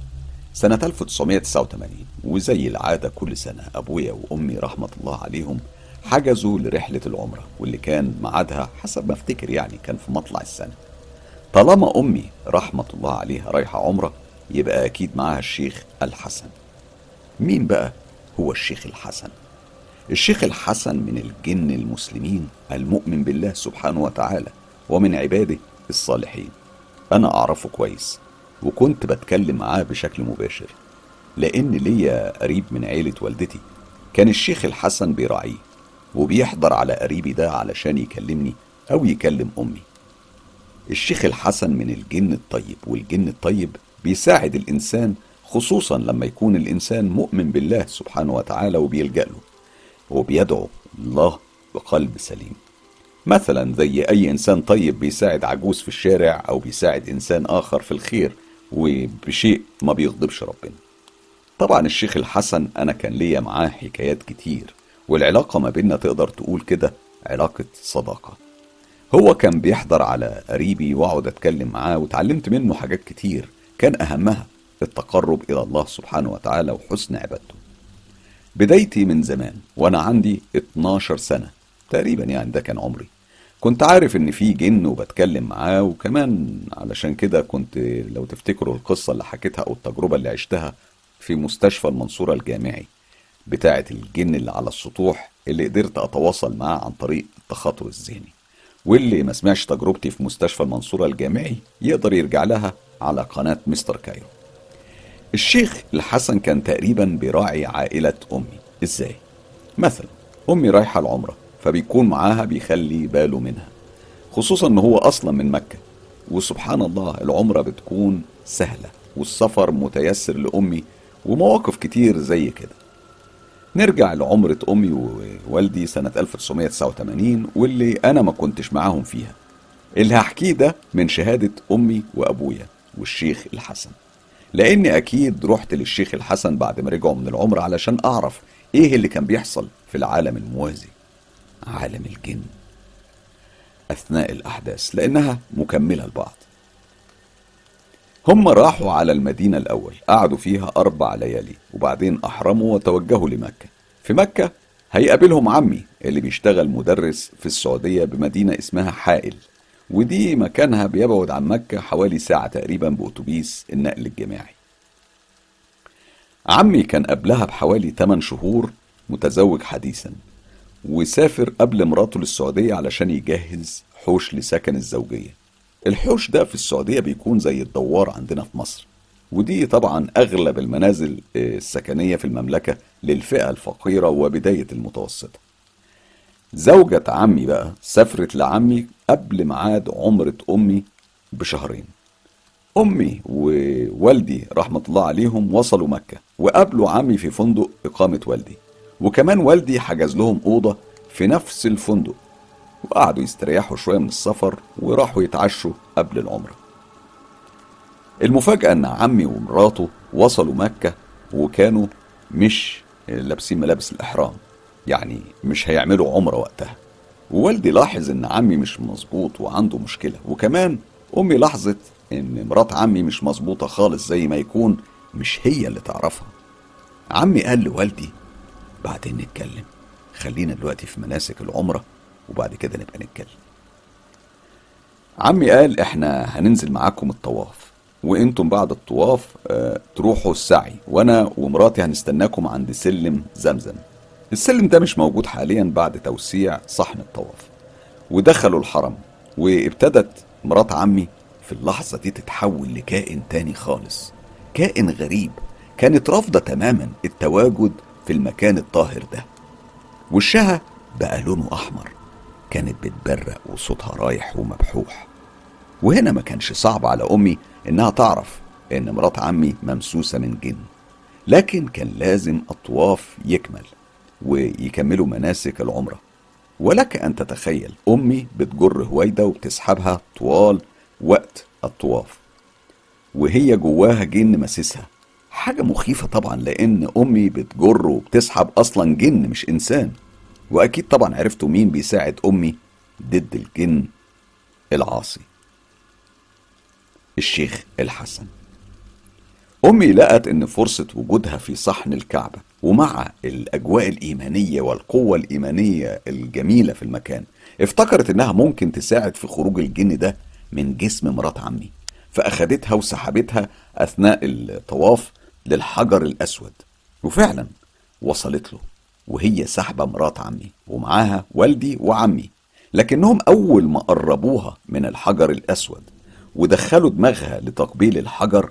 سنة 1989 وزي العادة كل سنة أبويا وأمي رحمة الله عليهم حجزوا لرحلة العمرة واللي كان ميعادها حسب ما أفتكر يعني كان في مطلع السنة. طالما أمي رحمة الله عليها رايحة عمرة يبقى أكيد معاها الشيخ الحسن. مين بقى هو الشيخ الحسن؟ الشيخ الحسن من الجن المسلمين المؤمن بالله سبحانه وتعالى ومن عباده الصالحين. أنا أعرفه كويس وكنت بتكلم معاه بشكل مباشر لأن ليا قريب من عيلة والدتي. كان الشيخ الحسن بيراعيه وبيحضر على قريبي ده علشان يكلمني أو يكلم أمي. الشيخ الحسن من الجن الطيب والجن الطيب بيساعد الإنسان خصوصا لما يكون الإنسان مؤمن بالله سبحانه وتعالى وبيلجأ له. وبيدعو الله بقلب سليم. مثلا زي أي إنسان طيب بيساعد عجوز في الشارع أو بيساعد إنسان آخر في الخير وبشيء ما بيغضبش ربنا. طبعا الشيخ الحسن أنا كان ليا معاه حكايات كتير والعلاقة ما بيننا تقدر تقول كده علاقة صداقة. هو كان بيحضر على قريبي وأقعد أتكلم معاه وتعلمت منه حاجات كتير كان أهمها التقرب إلى الله سبحانه وتعالى وحسن عبادته. بدايتي من زمان وأنا عندي 12 سنة تقريبا يعني ده كان عمري. كنت عارف إن في جن وبتكلم معاه وكمان علشان كده كنت لو تفتكروا القصة اللي حكيتها أو التجربة اللي عشتها في مستشفى المنصورة الجامعي بتاعة الجن اللي على السطوح اللي قدرت أتواصل معاه عن طريق التخاطر الذهني. واللي ما سمعش تجربتي في مستشفى المنصورة الجامعي يقدر يرجع لها على قناة مستر كايرو. الشيخ الحسن كان تقريبا بيراعي عائلة أمي. إزاي؟ مثلا أمي رايحة العمرة فبيكون معاها بيخلي باله منها خصوصا إن هو أصلا من مكة. وسبحان الله العمرة بتكون سهلة والسفر متيسر لأمي ومواقف كتير زي كده. نرجع لعمرة أمي ووالدي سنة 1989 واللي أنا ما كنتش معاهم فيها. اللي هحكيه ده من شهادة أمي وأبويا والشيخ الحسن. لأني أكيد رحت للشيخ الحسن بعد ما رجعوا من العمرة علشان أعرف إيه اللي كان بيحصل في العالم الموازي عالم الجن أثناء الأحداث لأنها مكملة لبعض. هم راحوا على المدينة الأول قعدوا فيها أربع ليالي وبعدين أحرموا وتوجهوا لمكة. في مكة هيقابلهم عمي اللي بيشتغل مدرس في السعودية بمدينة اسمها حائل. ودي مكانها بيبعد عن مكة حوالي ساعة تقريبا بأتوبيس النقل الجماعي. عمي كان قبلها بحوالي 8 شهور متزوج حديثا وسافر قبل مراته للسعودية علشان يجهز حوش لسكن الزوجية. الحوش ده في السعودية بيكون زي الدوار عندنا في مصر ودي طبعا أغلب المنازل السكنية في المملكة للفئة الفقيرة وبداية المتوسطة. زوجة عمي بقى سافرت لعمي قبل ميعاد عمرة أمي بشهرين. أمي ووالدي رحمة الله عليهم وصلوا مكة وقابلوا عمي في فندق إقامة والدي. وكمان والدي حجز لهم أوضة في نفس الفندق. وقعدوا يستريحوا شوية من السفر وراحوا يتعشوا قبل العمرة. المفاجأة إن عمي ومراته وصلوا مكة وكانوا مش لابسين ملابس الإحرام. يعني مش هيعملوا عمرة وقتها. ووالدي لاحظ إن عمي مش مظبوط وعنده مشكلة. وكمان أمي لاحظت إن مرات عمي مش مظبوطة خالص زي ما يكون مش هي اللي تعرفها. عمي قال لوالدي بعدين نتكلم. خلينا دلوقتي في مناسك العمرة وبعد كده نبقى نتكلم. عمي قال إحنا هننزل معاكم الطواف. وإنتم بعد الطواف آه تروحوا السعي. وأنا ومراتي هنستناكم عند سلم زمزم. السلم ده مش موجود حاليا بعد توسيع صحن الطواف. ودخلوا الحرم وابتدت مرات عمي في اللحظة دي تتحول لكائن تاني خالص. كائن غريب كانت رافضة تماما التواجد في المكان الطاهر ده. وشها بقى لونه أحمر كانت بتبرق وصوتها رايح ومبحوح. وهنا ما كانش صعب على أمي إنها تعرف إن مرات عمي ممسوسة من جن لكن كان لازم الطواف يكمل. ويكملوا مناسك العمرة. ولك أن تتخيل أمي بتجر هويدة وبتسحبها طوال وقت الطواف وهي جواها جن مسسها حاجة مخيفة طبعا لأن أمي بتجر وبتسحب أصلا جن مش إنسان. وأكيد طبعا عرفتوا مين بيساعد أمي ضد الجن العاصي. الشيخ الحسن. أمي لقت إن فرصة وجودها في صحن الكعبة. ومع الأجواء الإيمانية والقوة الإيمانية الجميلة في المكان افتكرت إنها ممكن تساعد في خروج الجن ده من جسم مرات عمي فأخدتها وسحبتها أثناء الطواف للحجر الأسود وفعلا وصلت له وهي سحبة مرات عمي ومعاها والدي وعمي لكنهم أول ما قربوها من الحجر الأسود ودخلوا دماغها لتقبيل الحجر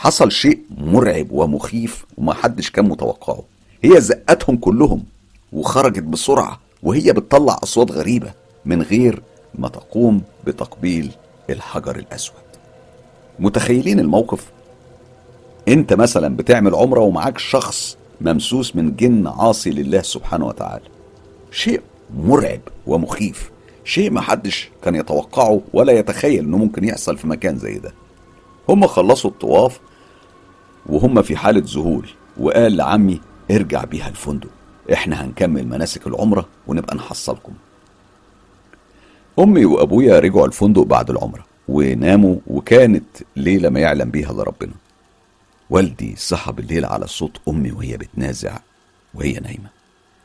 حصل شيء مرعب ومخيف ومحدش كان متوقعه. هي زقتهم كلهم وخرجت بسرعة وهي بتطلع أصوات غريبة من غير ما تقوم بتقبيل الحجر الأسود. متخيلين الموقف؟ أنت مثلا بتعمل عمرة ومعاك شخص ممسوس من جن عاصي لله سبحانه وتعالى. شيء مرعب ومخيف. شيء محدش كان يتوقعه ولا يتخيل إنه ممكن يحصل في مكان زي ده. هم خلصوا الطواف وهم في حالة ذهول وقال لعمي ارجع بيها الفندق. إحنا هنكمل مناسك العمرة ونبقى نحصلكم. أمي وأبويا رجعوا الفندق بعد العمرة وناموا وكانت ليلة ما يعلم بيها إلا ربنا. والدي صحى بالليل على صوت أمي وهي بتنازع وهي نايمة.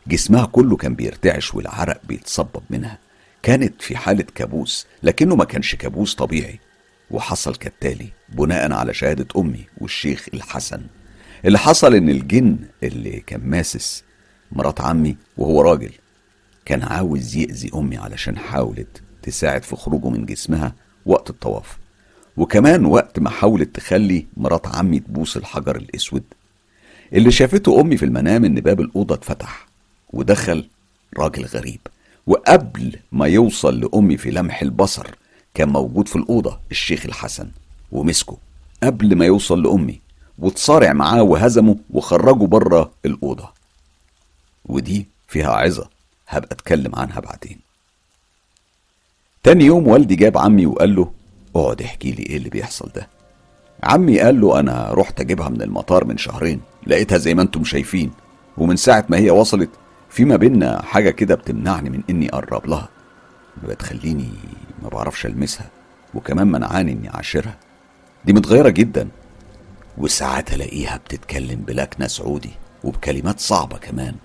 جسمها كله كان بيرتعش والعرق بيتصبب منها. كانت في حالة كابوس لكنه ما كانش كابوس طبيعي. وحصل كالتالي بناء على شهادة أمي والشيخ الحسن. اللي حصل إن الجن اللي كان ماسس مرات عمي وهو راجل كان عاوز يأذي أمي علشان حاولت تساعد في خروجه من جسمها وقت الطواف. وكمان وقت ما حاولت تخلي مرات عمي تبوس الحجر الأسود. اللي شافته أمي في المنام إن باب الأوضة اتفتح ودخل راجل غريب. وقبل ما يوصل لأمي في لمح البصر كان موجود في الأوضة الشيخ الحسن ومسكه قبل ما يوصل لأمي وتصارع معاه وهزمه وخرجه بره الأوضة. ودي فيها عظة هبقى أتكلم عنها بعدين. تاني يوم والدي جاب عمي وقال له اقعد احكي لي إيه اللي بيحصل ده. عمي قال له أنا رحت أجيبها من المطار من شهرين لقيتها زي ما أنتم شايفين ومن ساعة ما هي وصلت في ما بينا حاجة كده بتمنعني من إني أقرب لها. بتخليني ما بعرفش ألمسها وكمان منعاني إني أعاشرها. دي متغيرة جدا. وساعات ألاقيها بتتكلم بلكنة سعودي وبكلمات صعبة كمان.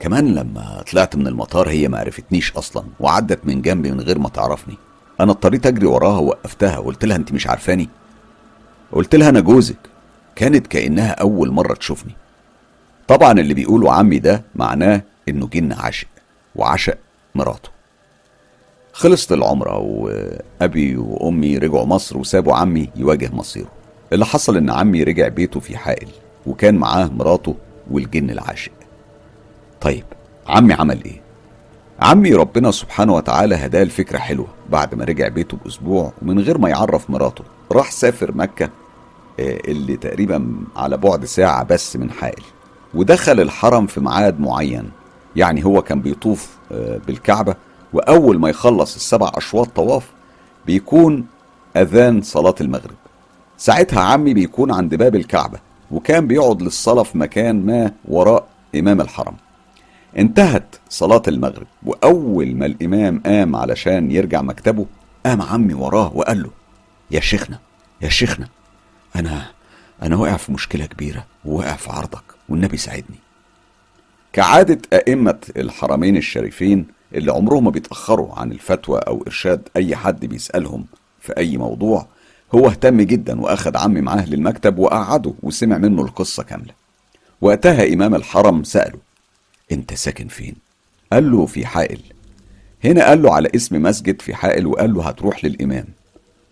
كمان لما طلعت من المطار هي ما عرفتنيش أصلا وعدت من جنبي من غير ما تعرفني. أنا اضطريت أجري وراها ووقفتها وقلت لها أنت مش عارفاني. قلت لها أنا جوزك. كانت كأنها أول مرة تشوفني. طبعا اللي بيقولوا عمي ده معناه إنه جن عاشق وعشق مراته. خلصت العمرة وأبي وأمي رجعوا مصر وسابوا عمي يواجه مصيره. اللي حصل إن عمي رجع بيته في حائل وكان معاه مراته والجن العاشق. طيب عمي عمل إيه؟ عمي ربنا سبحانه وتعالى هداه الفكرة حلوة. بعد ما رجع بيته بأسبوع ومن غير ما يعرف مراته راح سافر مكة آه، اللي تقريبا على بعد ساعة بس من حائل. ودخل الحرم في ميعاد معين. يعني هو كان بيطوف آه، بالكعبة وأول ما يخلص السبع أشواط طواف بيكون أذان صلاة المغرب. ساعتها عمي بيكون عند باب الكعبة وكان بيقعد للصلاة في مكان ما وراء إمام الحرم. انتهت صلاة المغرب وأول ما الإمام قام علشان يرجع مكتبه قام عمي وراه وقال له يا شيخنا يا شيخنا أنا أنا واقع في مشكلة كبيرة وواقع في عرضك والنبي ساعدني. كعادة أئمة الحرمين الشريفين اللي عمرهم ما بيتأخروا عن الفتوى أو إرشاد أي حد بيسألهم في أي موضوع. هو اهتم جدا وأخد عمي معاه للمكتب وقعده وسمع منه القصة كاملة. وقتها إمام الحرم سأله أنت ساكن فين؟ قال له في حائل. هنا قال له على اسم مسجد في حائل وقال له هتروح للإمام.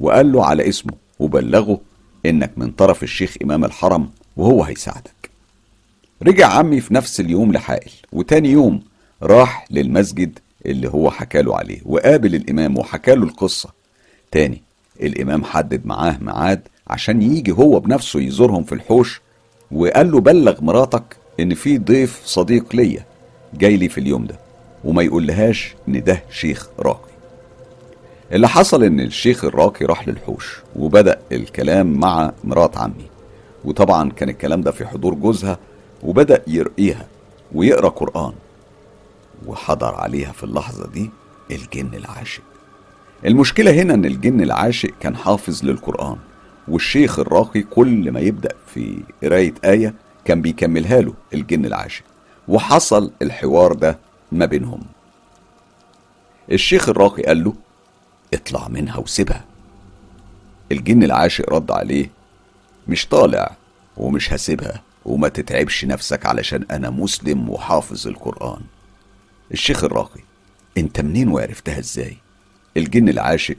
وقال له على اسمه وبلغه إنك من طرف الشيخ إمام الحرم وهو هيساعدك. رجع عمي في نفس اليوم لحائل وتاني يوم راح للمسجد اللي هو حكاله عليه. وقابل الإمام وحكاله القصة. تاني الإمام حدد معاه ميعاد عشان يجي هو بنفسه يزورهم في الحوش. وقال له بلغ مراتك إن في ضيف صديق ليا جاي لي في اليوم ده وما يقولهاش إن ده شيخ راقي. اللي حصل إن الشيخ الراقي راح للحوش وبدأ الكلام مع مرات عمي. وطبعا كان الكلام ده في حضور جوزها وبدأ يرقيها ويقرأ قرآن. وحضر عليها في اللحظة دي الجن العاشق. المشكلة هنا إن الجن العاشق كان حافظ للقرآن والشيخ الراقي كل ما يبدأ في قراية آية كان بيكملها له الجن العاشق. وحصل الحوار ده ما بينهم. الشيخ الراقي قال له اطلع منها وسيبها. الجن العاشق رد عليه مش طالع ومش هسيبها وما تتعبش نفسك علشان أنا مسلم وحافظ القرآن. الشيخ الراقي. انت منين وعرفتها إزاي؟ الجن العاشق.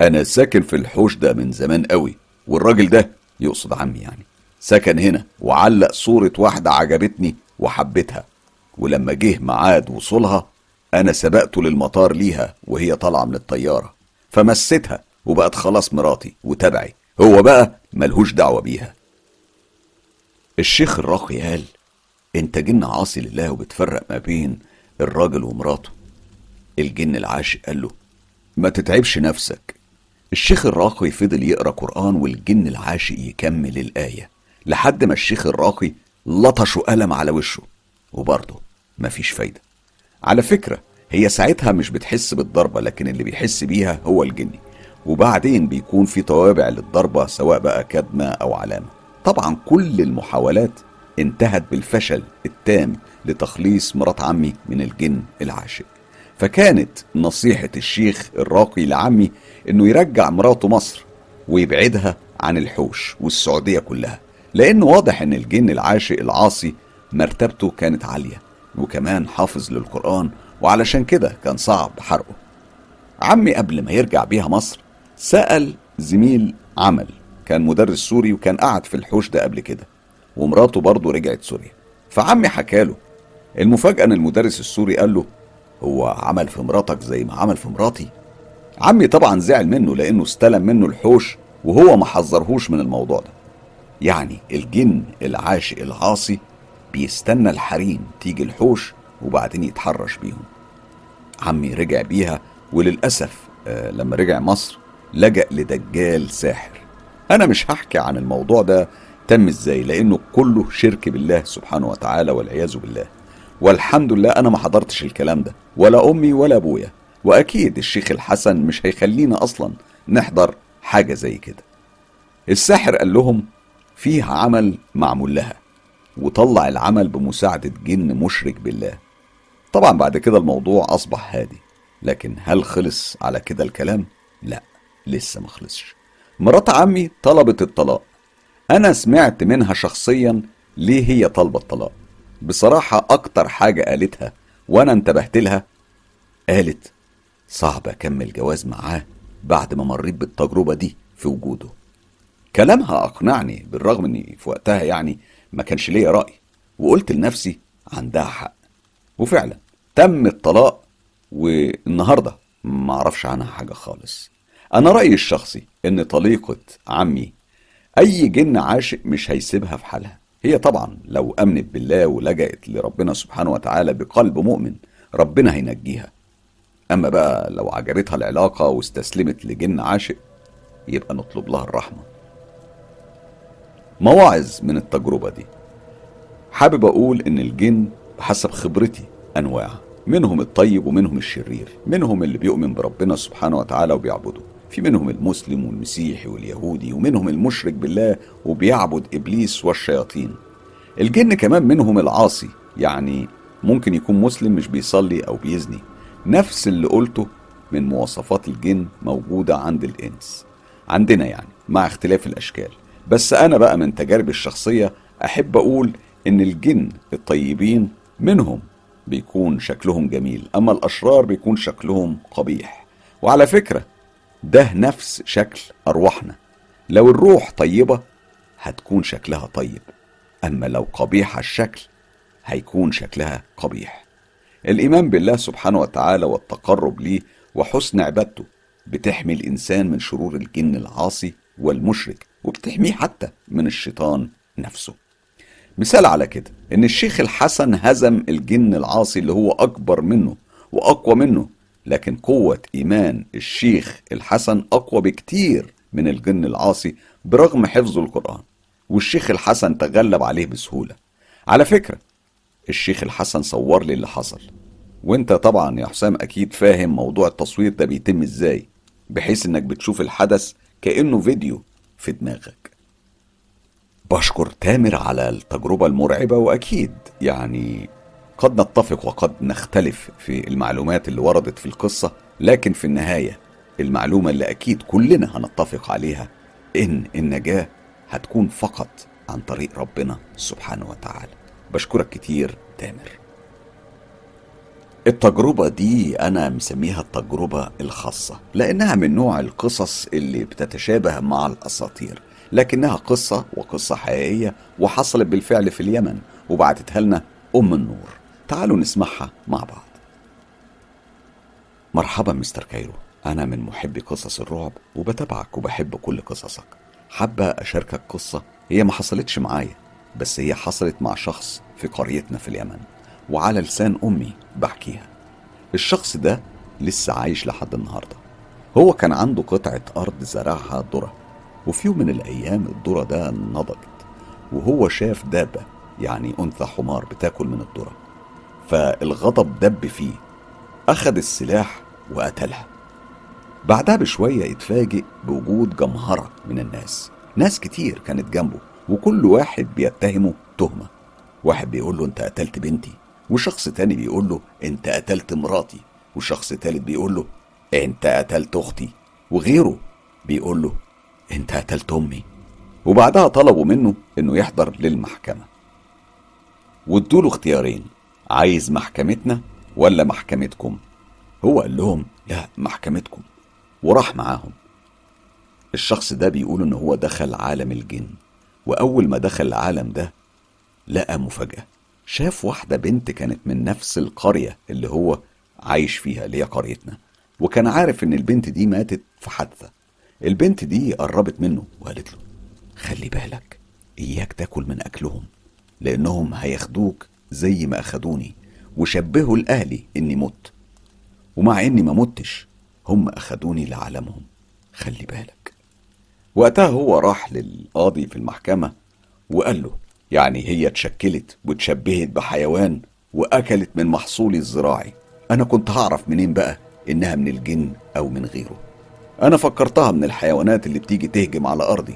أنا ساكن في الحوش ده من زمان قوي والراجل ده يقصد عمي يعني. سكن هنا وعلق صورة واحدة عجبتني وحبيتها ولما جه ميعاد وصولها أنا سبقته للمطار ليها وهي طالعة من الطيارة. فمستها وبقت خلاص مراتي وتبعي. هو بقى ملهوش دعوة بيها. الشيخ الراقي قال انت جن عاصي لله وبتفرق ما بين الراجل ومراته. الجن العاشق قال له ما تتعبش نفسك. الشيخ الراقي فضل يقرأ قرآن والجن العاشق يكمل الآية لحد ما الشيخ الراقي لطشه قلم على وشه. وبرضه مفيش فايدة. على فكرة هي ساعتها مش بتحس بالضربة لكن اللي بيحس بيها هو الجني وبعدين بيكون في توابع للضربة سواء بقى كدمة أو علامة. طبعا كل المحاولات انتهت بالفشل التام لتخليص مرات عمي من الجن العاشق. فكانت نصيحة الشيخ الراقي لعمي إنه يرجع مراته مصر ويبعدها عن الحوش والسعودية كلها لأنه واضح إن الجن العاشق العاصي مرتبته كانت عالية وكمان حافظ للقرآن وعلشان كده كان صعب حرقه. عمي قبل ما يرجع بيها مصر سأل زميل عمل كان مدرس سوري وكان قعد في الحوش ده قبل كده. ومراته برضه رجعت سوريا. فعمي حكاله المفاجأة إن المدرس السوري قال له هو عمل في مراتك زي ما عمل في مراتي؟ عمي طبعا زعل منه لأنه استلم منه الحوش وهو ما حذرهوش من الموضوع ده. يعني الجن العاشق العاصي بيستنى الحريم تيجي الحوش وبعدين يتحرش بيهم. عمي رجع بيها وللأسف آه لما رجع مصر لجأ لدجال ساحر. أنا مش هحكي عن الموضوع ده تم إزاي؟ لأنه كله شرك بالله سبحانه وتعالى والعياذ بالله. والحمد لله أنا ما حضرتش الكلام ده ولا أمي ولا أبويا. وأكيد الشيخ الحسن مش هيخلينا أصلا نحضر حاجة زي كده. الساحر قال لهم فيه عمل معمول لها وطلع العمل بمساعدة جن مشرك بالله. طبعا بعد كده الموضوع أصبح هادي لكن هل خلص على كده الكلام؟ لا لسه ما خلصش. مرات عمي طلبت الطلاق أنا سمعت منها شخصيا ليه هي طالبة الطلاق. بصراحة أكتر حاجة قالتها وأنا انتبهت لها قالت صعب أكمل جواز معاه بعد ما مريت بالتجربة دي في وجوده. كلامها أقنعني بالرغم إني في وقتها يعني ما كانش ليا رأي وقلت لنفسي عندها حق. وفعلا تم الطلاق والنهاردة ما أعرفش عنها حاجة خالص. أنا رأيي الشخصي إن طليقة عمي أي جن عاشق مش هيسيبها في حالها. هي طبعا لو أمنت بالله ولجأت لربنا سبحانه وتعالى بقلب مؤمن ربنا هينجيها. أما بقى لو عجبتها العلاقة واستسلمت لجن عاشق يبقى نطلب لها الرحمة. مواعظ من التجربة دي. حابب أقول إن الجن بحسب خبرتي أنواع منهم الطيب ومنهم الشرير منهم اللي بيؤمن بربنا سبحانه وتعالى وبيعبده. في منهم المسلم والمسيحي واليهودي ومنهم المشرك بالله وبيعبد إبليس والشياطين. الجن كمان منهم العاصي يعني ممكن يكون مسلم مش بيصلي أو بيزني. نفس اللي قلته من مواصفات الجن موجودة عند الإنس. عندنا يعني مع اختلاف الأشكال. بس أنا بقى من تجاربي الشخصية أحب أقول إن الجن الطيبين منهم بيكون شكلهم جميل أما الأشرار بيكون شكلهم قبيح. وعلى فكرة ده نفس شكل أرواحنا. لو الروح طيبة هتكون شكلها طيب. أما لو قبيحة الشكل هيكون شكلها قبيح. الإيمان بالله سبحانه وتعالى والتقرب ليه وحسن عبادته بتحمي الإنسان من شرور الجن العاصي والمشرك وبتحميه حتى من الشيطان نفسه. مثال على كده إن الشيخ الحسن هزم الجن العاصي اللي هو أكبر منه وأقوى منه لكن قوة إيمان الشيخ الحسن أقوى بكتير من الجن العاصي برغم حفظه القرآن والشيخ الحسن تغلب عليه بسهولة. على فكرة الشيخ الحسن صور لي اللي حصل. وأنت طبعا يا حسام أكيد فاهم موضوع التصوير ده بيتم إزاي بحيث إنك بتشوف الحدث كأنه فيديو في دماغك. بشكر تامر على التجربة المرعبة وأكيد يعني قد نتفق وقد نختلف في المعلومات اللي وردت في القصة لكن في النهاية المعلومة اللي أكيد كلنا هنتفق عليها إن النجاة هتكون فقط عن طريق ربنا سبحانه وتعالى. بشكرك كتير تامر. التجربة دي أنا مسميها التجربة الخاصة لأنها من نوع القصص اللي بتتشابه مع الأساطير لكنها قصة وقصة حقيقية وحصلت بالفعل في اليمن وبعتتها لنا أم النور. تعالوا نسمعها مع بعض. مرحبا مستر كايرو. أنا من محبي قصص الرعب وبتابعك وبحب كل قصصك. حابة أشاركك قصة؟ هي ما حصلتش معايا بس هي حصلت مع شخص في قريتنا في اليمن وعلى لسان أمي بحكيها. الشخص ده لسه عايش لحد النهاردة. هو كان عنده قطعة أرض زرعها ذرة وفي يوم من الأيام الذرة ده نضجت وهو شاف دابة يعني أنثى حمار بتاكل من الذرة. فالغضب دب فيه. أخذ السلاح وقتلها. بعدها بشوية اتفاجئ بوجود جمهرة من الناس. ناس كتير كانت جنبه وكل واحد بيتهمه تهمة. واحد بيقول له أنت قتلت بنتي. وشخص تاني بيقول له أنت قتلت مراتي. وشخص تالت بيقول له أنت قتلت أختي. وغيره بيقول له أنت قتلت أمي. وبعدها طلبوا منه إنه يحضر للمحكمة. وادوله اختيارين عايز محكمتنا ولا محكمتكم؟ هو قال لهم لا محكمتكم. وراح معاهم. الشخص ده بيقول إن هو دخل عالم الجن. وأول ما دخل العالم ده لقى مفاجأة. شاف واحدة بنت كانت من نفس القرية اللي هو عايش فيها اللي هي قريتنا. وكان عارف إن البنت دي ماتت في حادثة. البنت دي قربت منه وقالت له خلي بالك إياك تاكل من أكلهم لأنهم هياخدوك زي ما اخدوني وشبهوا لاهلي إني مت. ومع إني ما متش هم اخدوني لعالمهم. خلي بالك. وقتها هو راح للقاضي في المحكمة وقال له يعني هي اتشكلت واتشبهت بحيوان وأكلت من محصولي الزراعي. أنا كنت هعرف منين بقى إنها من الجن أو من غيره؟ أنا فكرتها من الحيوانات اللي بتيجي تهجم على أرضي.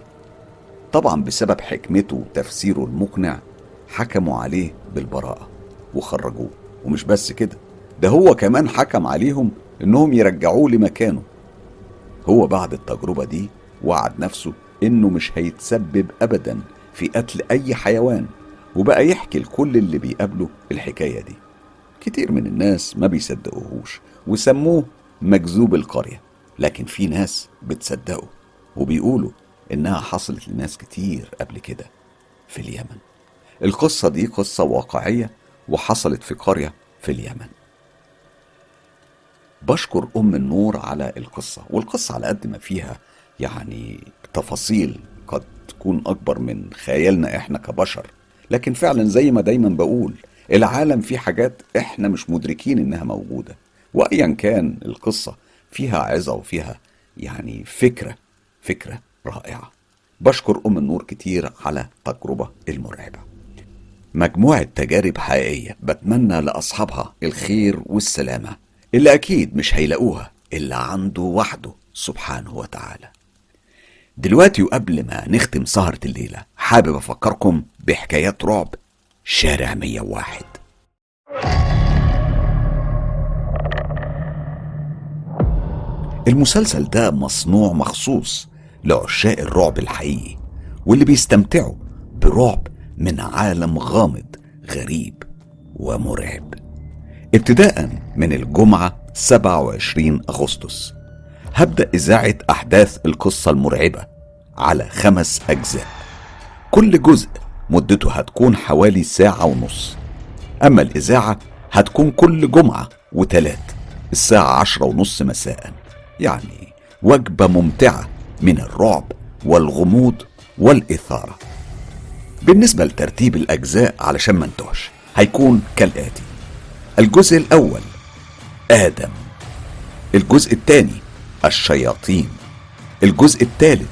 طبعا بسبب حكمته وتفسيره المقنع حكموا عليه بالبراءة وخرجوه. ومش بس كده ده هو كمان حكم عليهم إنهم يرجعوه لمكانه. هو بعد التجربة دي وعد نفسه إنه مش هيتسبب ابدا في قتل أي حيوان وبقى يحكي لكل اللي بيقابله الحكاية دي. كتير من الناس ما بيصدقوهوش وسموه مجذوب القرية لكن في ناس بتصدقه وبيقولوا إنها حصلت لناس كتير قبل كده في اليمن. القصة دي قصة واقعية وحصلت في قرية في اليمن. بشكر أم النور على القصة والقصة على قد ما فيها يعني تفاصيل قد تكون أكبر من خيالنا إحنا كبشر. لكن فعلا زي ما دايما بقول العالم فيه حاجات إحنا مش مدركين إنها موجودة. وأيا كان القصة فيها عظة وفيها يعني فكرة فكرة رائعة. بشكر أم النور كتير على التجربة المرعبة. مجموعة تجارب حقيقية بتمنى لأصحابها الخير والسلامة. اللي أكيد مش هيلاقوها إلا عنده وحده سبحانه وتعالى. دلوقتي وقبل ما نختم سهرة الليلة حابب أفكركم بحكايات رعب شارع 101 المسلسل ده مصنوع مخصوص لعشاق الرعب الحقيقي واللي بيستمتعوا برعب من عالم غامض غريب ومرعب. ابتداء من الجمعة 27 أغسطس هبدأ إذاعة أحداث القصة المرعبة على خمس أجزاء. كل جزء مدته هتكون حوالي ساعة ونص. أما الإذاعة هتكون كل جمعة وتلات الساعة عشرة ونص مساء. يعني وجبة ممتعة من الرعب والغموض والإثارة. بالنسبة لترتيب الأجزاء علشان ما انتهش هيكون كالآتي. الجزء الأول آدم. الجزء الثاني الشياطين. الجزء الثالث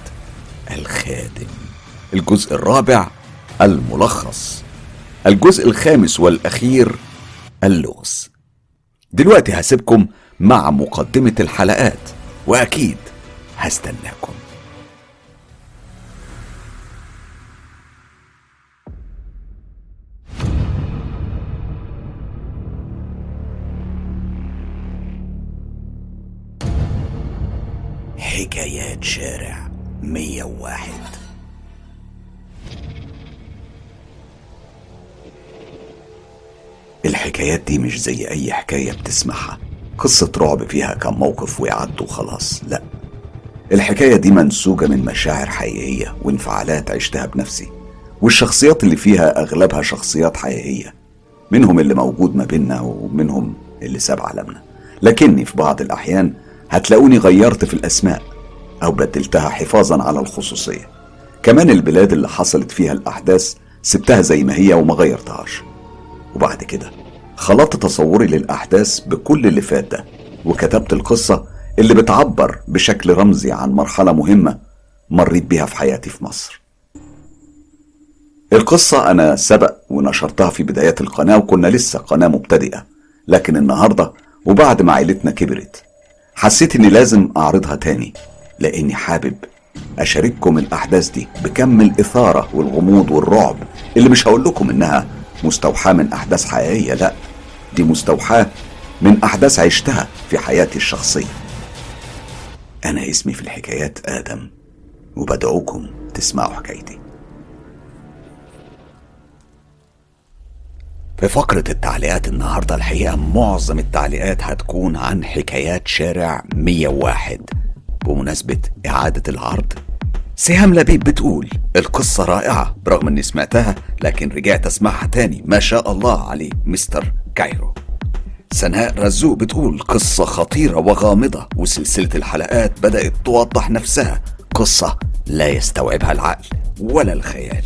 الخادم. الجزء الرابع الملخص. الجزء الخامس والأخير اللغز. دلوقتي هسيبكم مع مقدمة الحلقات وأكيد هستناكم. حكايات شارع 101 الحكايات دي مش زي أي حكاية بتسمعها. قصة رعب فيها كم موقف ويعدوا وخلاص. لا الحكاية دي منسوجة من مشاعر حقيقية وانفعالات عشتها بنفسي والشخصيات اللي فيها أغلبها شخصيات حقيقية منهم اللي موجود ما بيننا ومنهم اللي ساب عالمنا. لكني في بعض الأحيان هتلاقوني غيرت في الأسماء أو بدلتها حفاظا على الخصوصية. كمان البلاد اللي حصلت فيها الأحداث سبتها زي ما هي وما غيرتهاش. وبعد كده خلطت تصوري للأحداث بكل اللي فات ده وكتبت القصة اللي بتعبر بشكل رمزي عن مرحلة مهمة مريت بيها في حياتي في مصر. القصة أنا سبق ونشرتها في بدايات القناة وكنا لسه قناة مبتدئة لكن النهاردة وبعد ما عيلتنا كبرت حسيت إني لازم أعرضها تاني لأني حابب أشارككم الأحداث دي بكم الإثارة والغموض والرعب اللي مش هقول لكم إنها مستوحاة من أحداث حقيقية لأ دي مستوحاة من أحداث عشتها في حياتي الشخصية. أنا اسمي في الحكايات آدم وبدعوكم تسمعوا حكايتي. في فقرة التعليقات النهاردة الحقيقة معظم التعليقات هتكون عن حكايات شارع 101 بمناسبة إعادة العرض سهام لبيب بتقول القصة رائعة برغم إني سمعتها لكن رجعت أسمعها تاني. ما شاء الله عليه مستر كايرو. سناء رزوق بتقول قصة خطيرة وغامضة وسلسلة الحلقات بدأت توضح نفسها. قصة لا يستوعبها العقل ولا الخيال.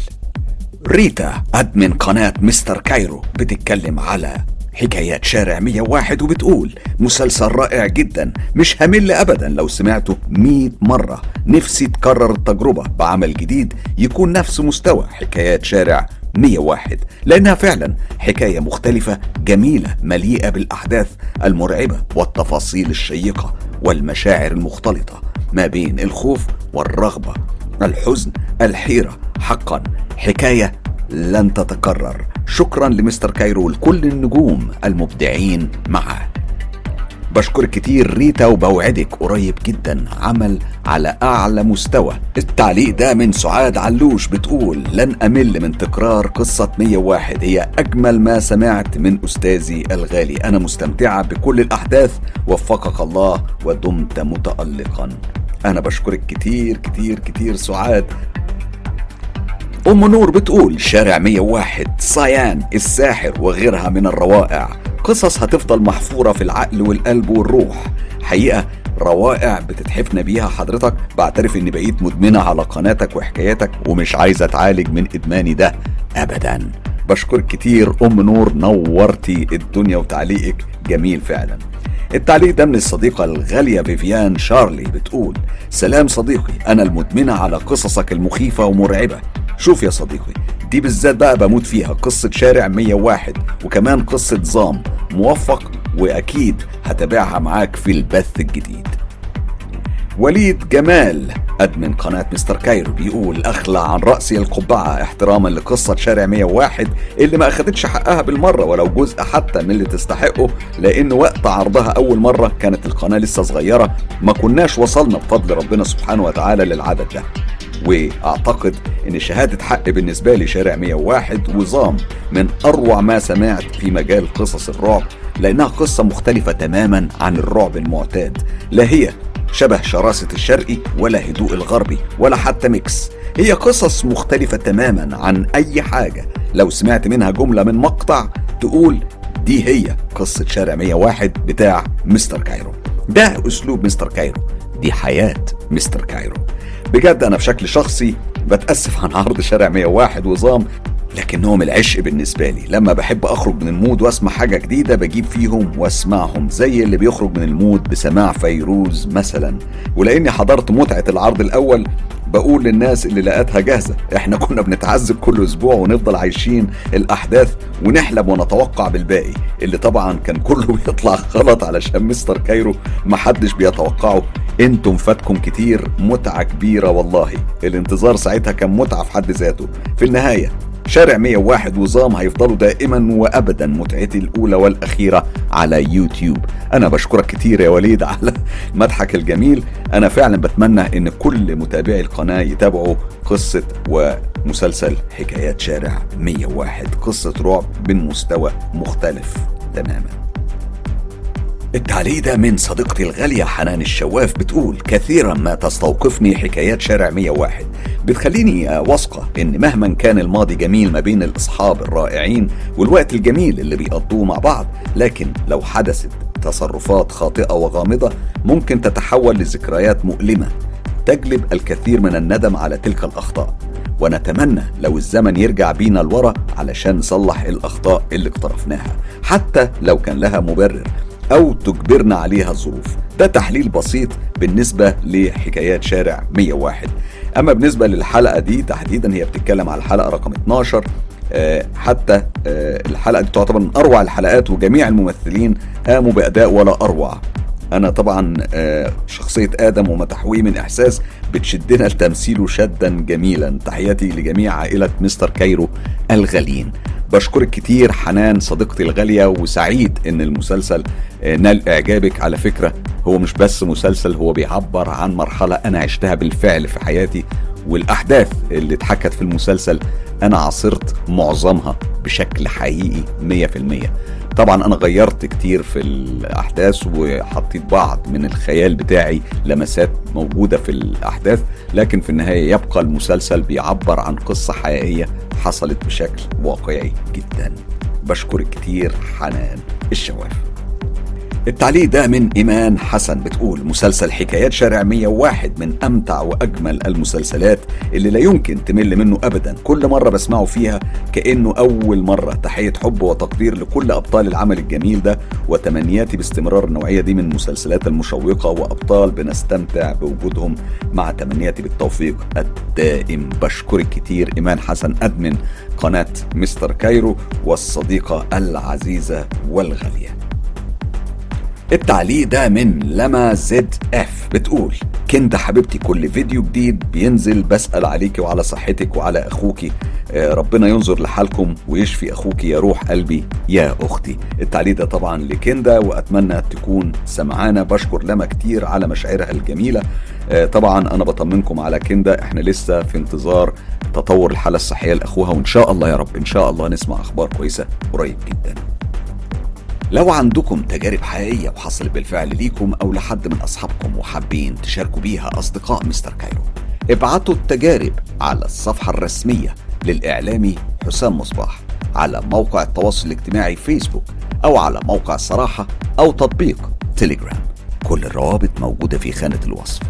ريتا أدمن قناة مستر كايرو بتتكلم على حكايات شارع 101 وبتقول مسلسل رائع جدا مش همل ابدا لو سمعته 100 مرة. نفسي تكرر التجربة بعمل جديد يكون نفس مستوى حكايات شارع 101 لأنها فعلا حكاية مختلفة جميلة مليئة بالأحداث المرعبة والتفاصيل الشيقة والمشاعر المختلطة ما بين الخوف والرغبة. الحزن الحيرة. حقا حكاية لن تتكرر. شكرا لمستر كايرو ولكل النجوم المبدعين معه. بشكر كتير ريتا وبوعدك قريب جدا. عمل على أعلى مستوى. التعليق ده من سعاد علوش بتقول لن أمل من تكرار قصة 101 هي أجمل ما سمعت من أستاذي الغالي. أنا مستمتعة بكل الأحداث. وفقك الله ودمت متألقا. أنا بشكرك كتير كتير كتير سعاد. أم نور بتقول شارع 101 صيان الساحر وغيرها من الروائع. قصص هتفضل محفورة في العقل والقلب والروح. حقيقة روائع بتتحفنا بيها حضرتك. بعترف إني بقيت مدمنة على قناتك وحكاياتك ومش عايزة أتعالج من إدماني ده ابدا. بشكرك كتير أم نور نورتي الدنيا وتعليقك جميل فعلا. التعليق ده من الصديقة الغالية فيفيان شارلي بتقول سلام صديقي أنا المدمنة على قصصك المخيفة ومرعبة. شوف يا صديقي دي بالذات بقى بموت فيها قصة شارع 101 وكمان قصة زام موفق وأكيد هتابعها معاك في البث الجديد. وليد جمال. admin قناة مستر كايرو بيقول أخلع عن رأسي القبعة. احتراما لقصة شارع 101 اللي ما أخدتش حقها بالمرة ولو جزء حتى من اللي تستحقه لأن وقت عرضها أول مرة كانت القناة لسه صغيرة. ما كناش وصلنا بفضل ربنا سبحانه وتعالى للعدد ده. وأعتقد إن شهادة حق بالنسبة لي شارع 101 وظام من أروع ما سمعت في مجال قصص الرعب لأنها قصة مختلفة تماما عن الرعب المعتاد لا هي شبه شراسة الشرقي ولا هدوء الغربي ولا حتى ميكس. هي قصص مختلفة تماما عن أي حاجة. لو سمعت منها جملة من مقطع تقول دي هي قصة شارع 101 بتاع مستر كايرو. ده أسلوب مستر كايرو. دي حياة مستر كايرو. بجد أنا بشكل شخصي بتأسف عن عرض شارع 101 وظام لكنهم العشق بالنسبة لي. لما بحب أخرج من المود وأسمع حاجة جديدة بجيب فيهم وأسمعهم زي اللي بيخرج من المود بسماع فيروز مثلا. ولأني حضرت متعة العرض الأول بقول للناس اللي لقتها جاهزة. إحنا كنا بنتعذب كل أسبوع ونفضل عايشين الأحداث ونحلم ونتوقع بالباقي. اللي طبعا كان كله بيطلع غلط علشان مستر كايرو. محدش بيتوقعه. إنتم فاتكم كتير. متعة كبيرة والله. الانتظار ساعتها كان متعة في حد ذاته. في النهاية شارع 101 وظام هيفضلوا دائما وابدا متعتي الأولى والأخيرة على يوتيوب. أنا بشكرك كتير يا وليد على مدحك الجميل. أنا فعلا بتمنى إن كل متابعي القناة يتابعوا قصة ومسلسل حكايات شارع 101 قصة رعب من مستوى مختلف تماما. التعليق ده من صديقتي الغالية حنان الشواف بتقول كثيرا ما تستوقفني حكايات شارع 101 بتخليني واثقة إن مهما كان الماضي جميل ما بين الأصحاب الرائعين والوقت الجميل اللي بيقضوه مع بعض. لكن لو حدثت تصرفات خاطئة وغامضة ممكن تتحول لذكريات مؤلمة تجلب الكثير من الندم على تلك الأخطاء. ونتمنى لو الزمن يرجع بينا لورا علشان نصلح الأخطاء اللي اقترفناها حتى لو كان لها مبرر. أو تجبرنا عليها الظروف ده تحليل بسيط بالنسبة لحكايات شارع 101 أما بالنسبة للحلقة دي تحديدا هي بتتكلم على الحلقة رقم 12 آه، حتى آه، الحلقة دي تعتبر من أروع الحلقات وجميع الممثلين قاموا بأداء ولا أروع. أنا طبعا آه، شخصية آدم ومتحويه من إحساس بتشدنا لتمثيله شدا جميلا. تحياتي لجميع عائلة مستر كايرو الغاليين. بشكرك كتير حنان صديقتي الغالية وسعيد إن المسلسل نال إعجابك. على فكرة هو مش بس مسلسل هو بيعبر عن مرحلة أنا عشتها بالفعل في حياتي والأحداث اللي اتحكت في المسلسل أنا عاصرت معظمها بشكل حقيقي 100% طبعا أنا غيرت كتير في الأحداث وحطيت بعض من الخيال بتاعي لمسات موجودة في الأحداث لكن في النهاية يبقى المسلسل بيعبر عن قصة حقيقية حصلت بشكل واقعي جدا. بشكرك كتير حنان الشواف التعليق ده من إيمان حسن بتقول مسلسل حكايات شارع 101 من أمتع وأجمل المسلسلات اللي لا يمكن تمل منه أبدا. كل مرة بسمعه فيها كأنه أول مرة. تحية حب وتقدير لكل أبطال العمل الجميل ده وتمنياتي باستمرار النوعية دي من المسلسلات المشوقة وأبطال بنستمتع بوجودهم. مع تمنياتي بالتوفيق الدائم بشكرك كتير إيمان حسن أدمن قناة مستر كايرو والصديقة العزيزة والغالية. التعليق ده من لما زد اف بتقول كنت حبيبتي كل فيديو جديد بينزل بسأل عليكي وعلى صحتك وعلى أخوكي. آه، ربنا ينظر لحالكم ويشفي أخوكي يا روح قلبي يا أختي. التعليق ده طبعا لكندا وأتمنى تكون سمعانا. بشكر لما كتير على مشاعرها الجميلة. آه، طبعا أنا بطمنكم على كندا. إحنا لسه في انتظار تطور الحالة الصحية لأخوها وإن شاء الله يا رب إن شاء الله نسمع أخبار كويسة قريب جدا. لو عندكم تجارب حقيقية وحصلت بالفعل ليكم أو لحد من أصحابكم وحابين تشاركوا بيها أصدقاء مستر كايرو ابعتوا التجارب على الصفحة الرسمية للإعلامي حسام مصباح على موقع التواصل الاجتماعي فيسبوك أو على موقع الصراحة أو تطبيق تليجرام كل الروابط موجودة في خانة الوصف.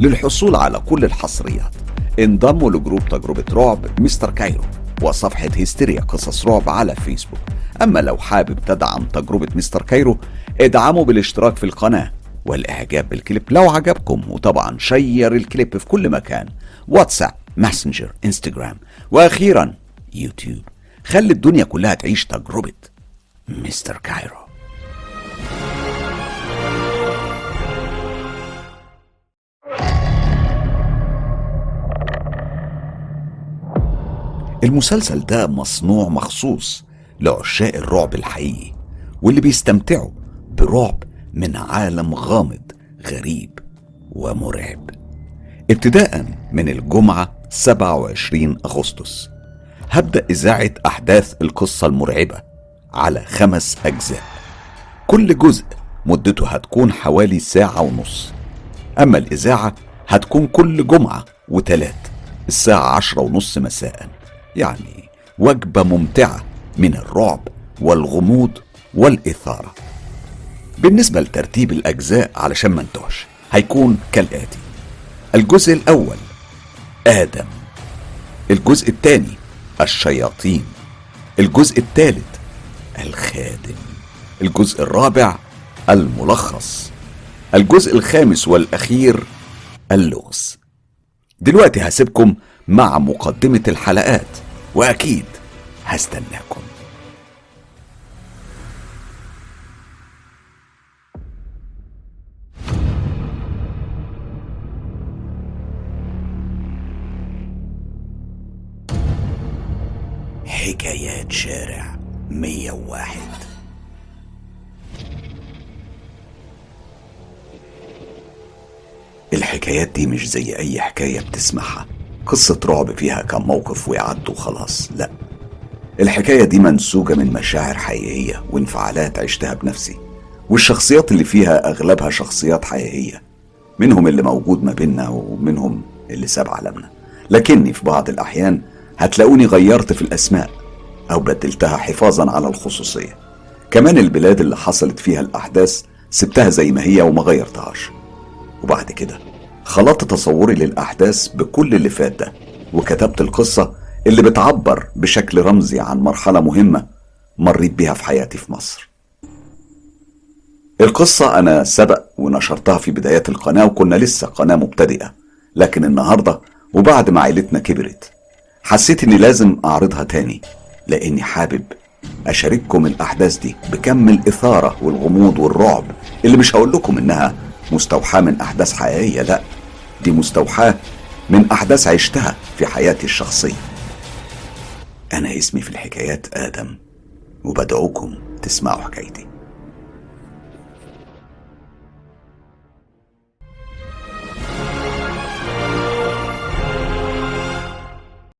للحصول على كل الحصريات انضموا لجروب تجربة رعب مستر كايرو. وصفحة هستيريا قصص رعب على فيسبوك. أما لو حابب تدعم تجربة مستر كايرو ادعموا بالاشتراك في القناة والإعجاب بالكليب لو عجبكم. وطبعا share الكليب في كل مكان. واتساب ماسنجر انستجرام وأخيرا يوتيوب. خلي الدنيا كلها تعيش تجربة مستر كايرو. المسلسل ده مصنوع مخصوص لعشاق الرعب الحقيقي واللي بيستمتعوا برعب من عالم غامض غريب ومرعب. ابتداء من الجمعة 27 أغسطس هبدأ إذاعة أحداث القصة المرعبة على خمس أجزاء. كل جزء مدته هتكون حوالي ساعة ونص. أما الإذاعة هتكون كل جمعة وتلات الساعة عشرة ونص مساء. يعني وجبة ممتعة من الرعب والغموض والإثارة. بالنسبة لترتيب الأجزاء علشان ما انتهش هيكون كالآتي. الجزء الأول آدم. الجزء الثاني الشياطين. الجزء الثالث الخادم. الجزء الرابع الملخص. الجزء الخامس والأخير اللغز. دلوقتي هسيبكم مع مقدمة الحلقات. وأكيد هستناكم. حكايات شارع 101 الحكايات دي مش زي أي حكاية بتسمعها. قصة رعب فيها كم موقف ويعدوا خلاص لا. الحكاية دي منسوجة من مشاعر حقيقية وانفعالات عشتها بنفسي والشخصيات اللي فيها أغلبها شخصيات حقيقية منهم اللي موجود ما بيننا ومنهم اللي ساب عالمنا. لكني في بعض الأحيان هتلاقوني غيرت في الأسماء أو بدلتها حفاظا على الخصوصية. كمان البلاد اللي حصلت فيها الأحداث سبتها زي ما هي وما غيرتهاش. وبعد كده خلطت تصوري للأحداث بكل اللي فات ده وكتبت القصة اللي بتعبر بشكل رمزي عن مرحلة مهمة مريت بيها في حياتي في مصر. القصة أنا سبق ونشرتها في بدايات القناة وكنا لسه قناة مبتدئة لكن النهاردة وبعد ما عيلتنا كبرت حسيت إني لازم أعرضها تاني لأني حابب أشارككم الأحداث دي بكم الإثارة والغموض والرعب اللي مش هقول لكم إنها مستوحاة من أحداث حقيقية لأ. دي مستوحاة من أحداث عشتها في حياتي الشخصية. أنا اسمي في الحكايات آدم وبدعوكم تسمعوا حكايتي.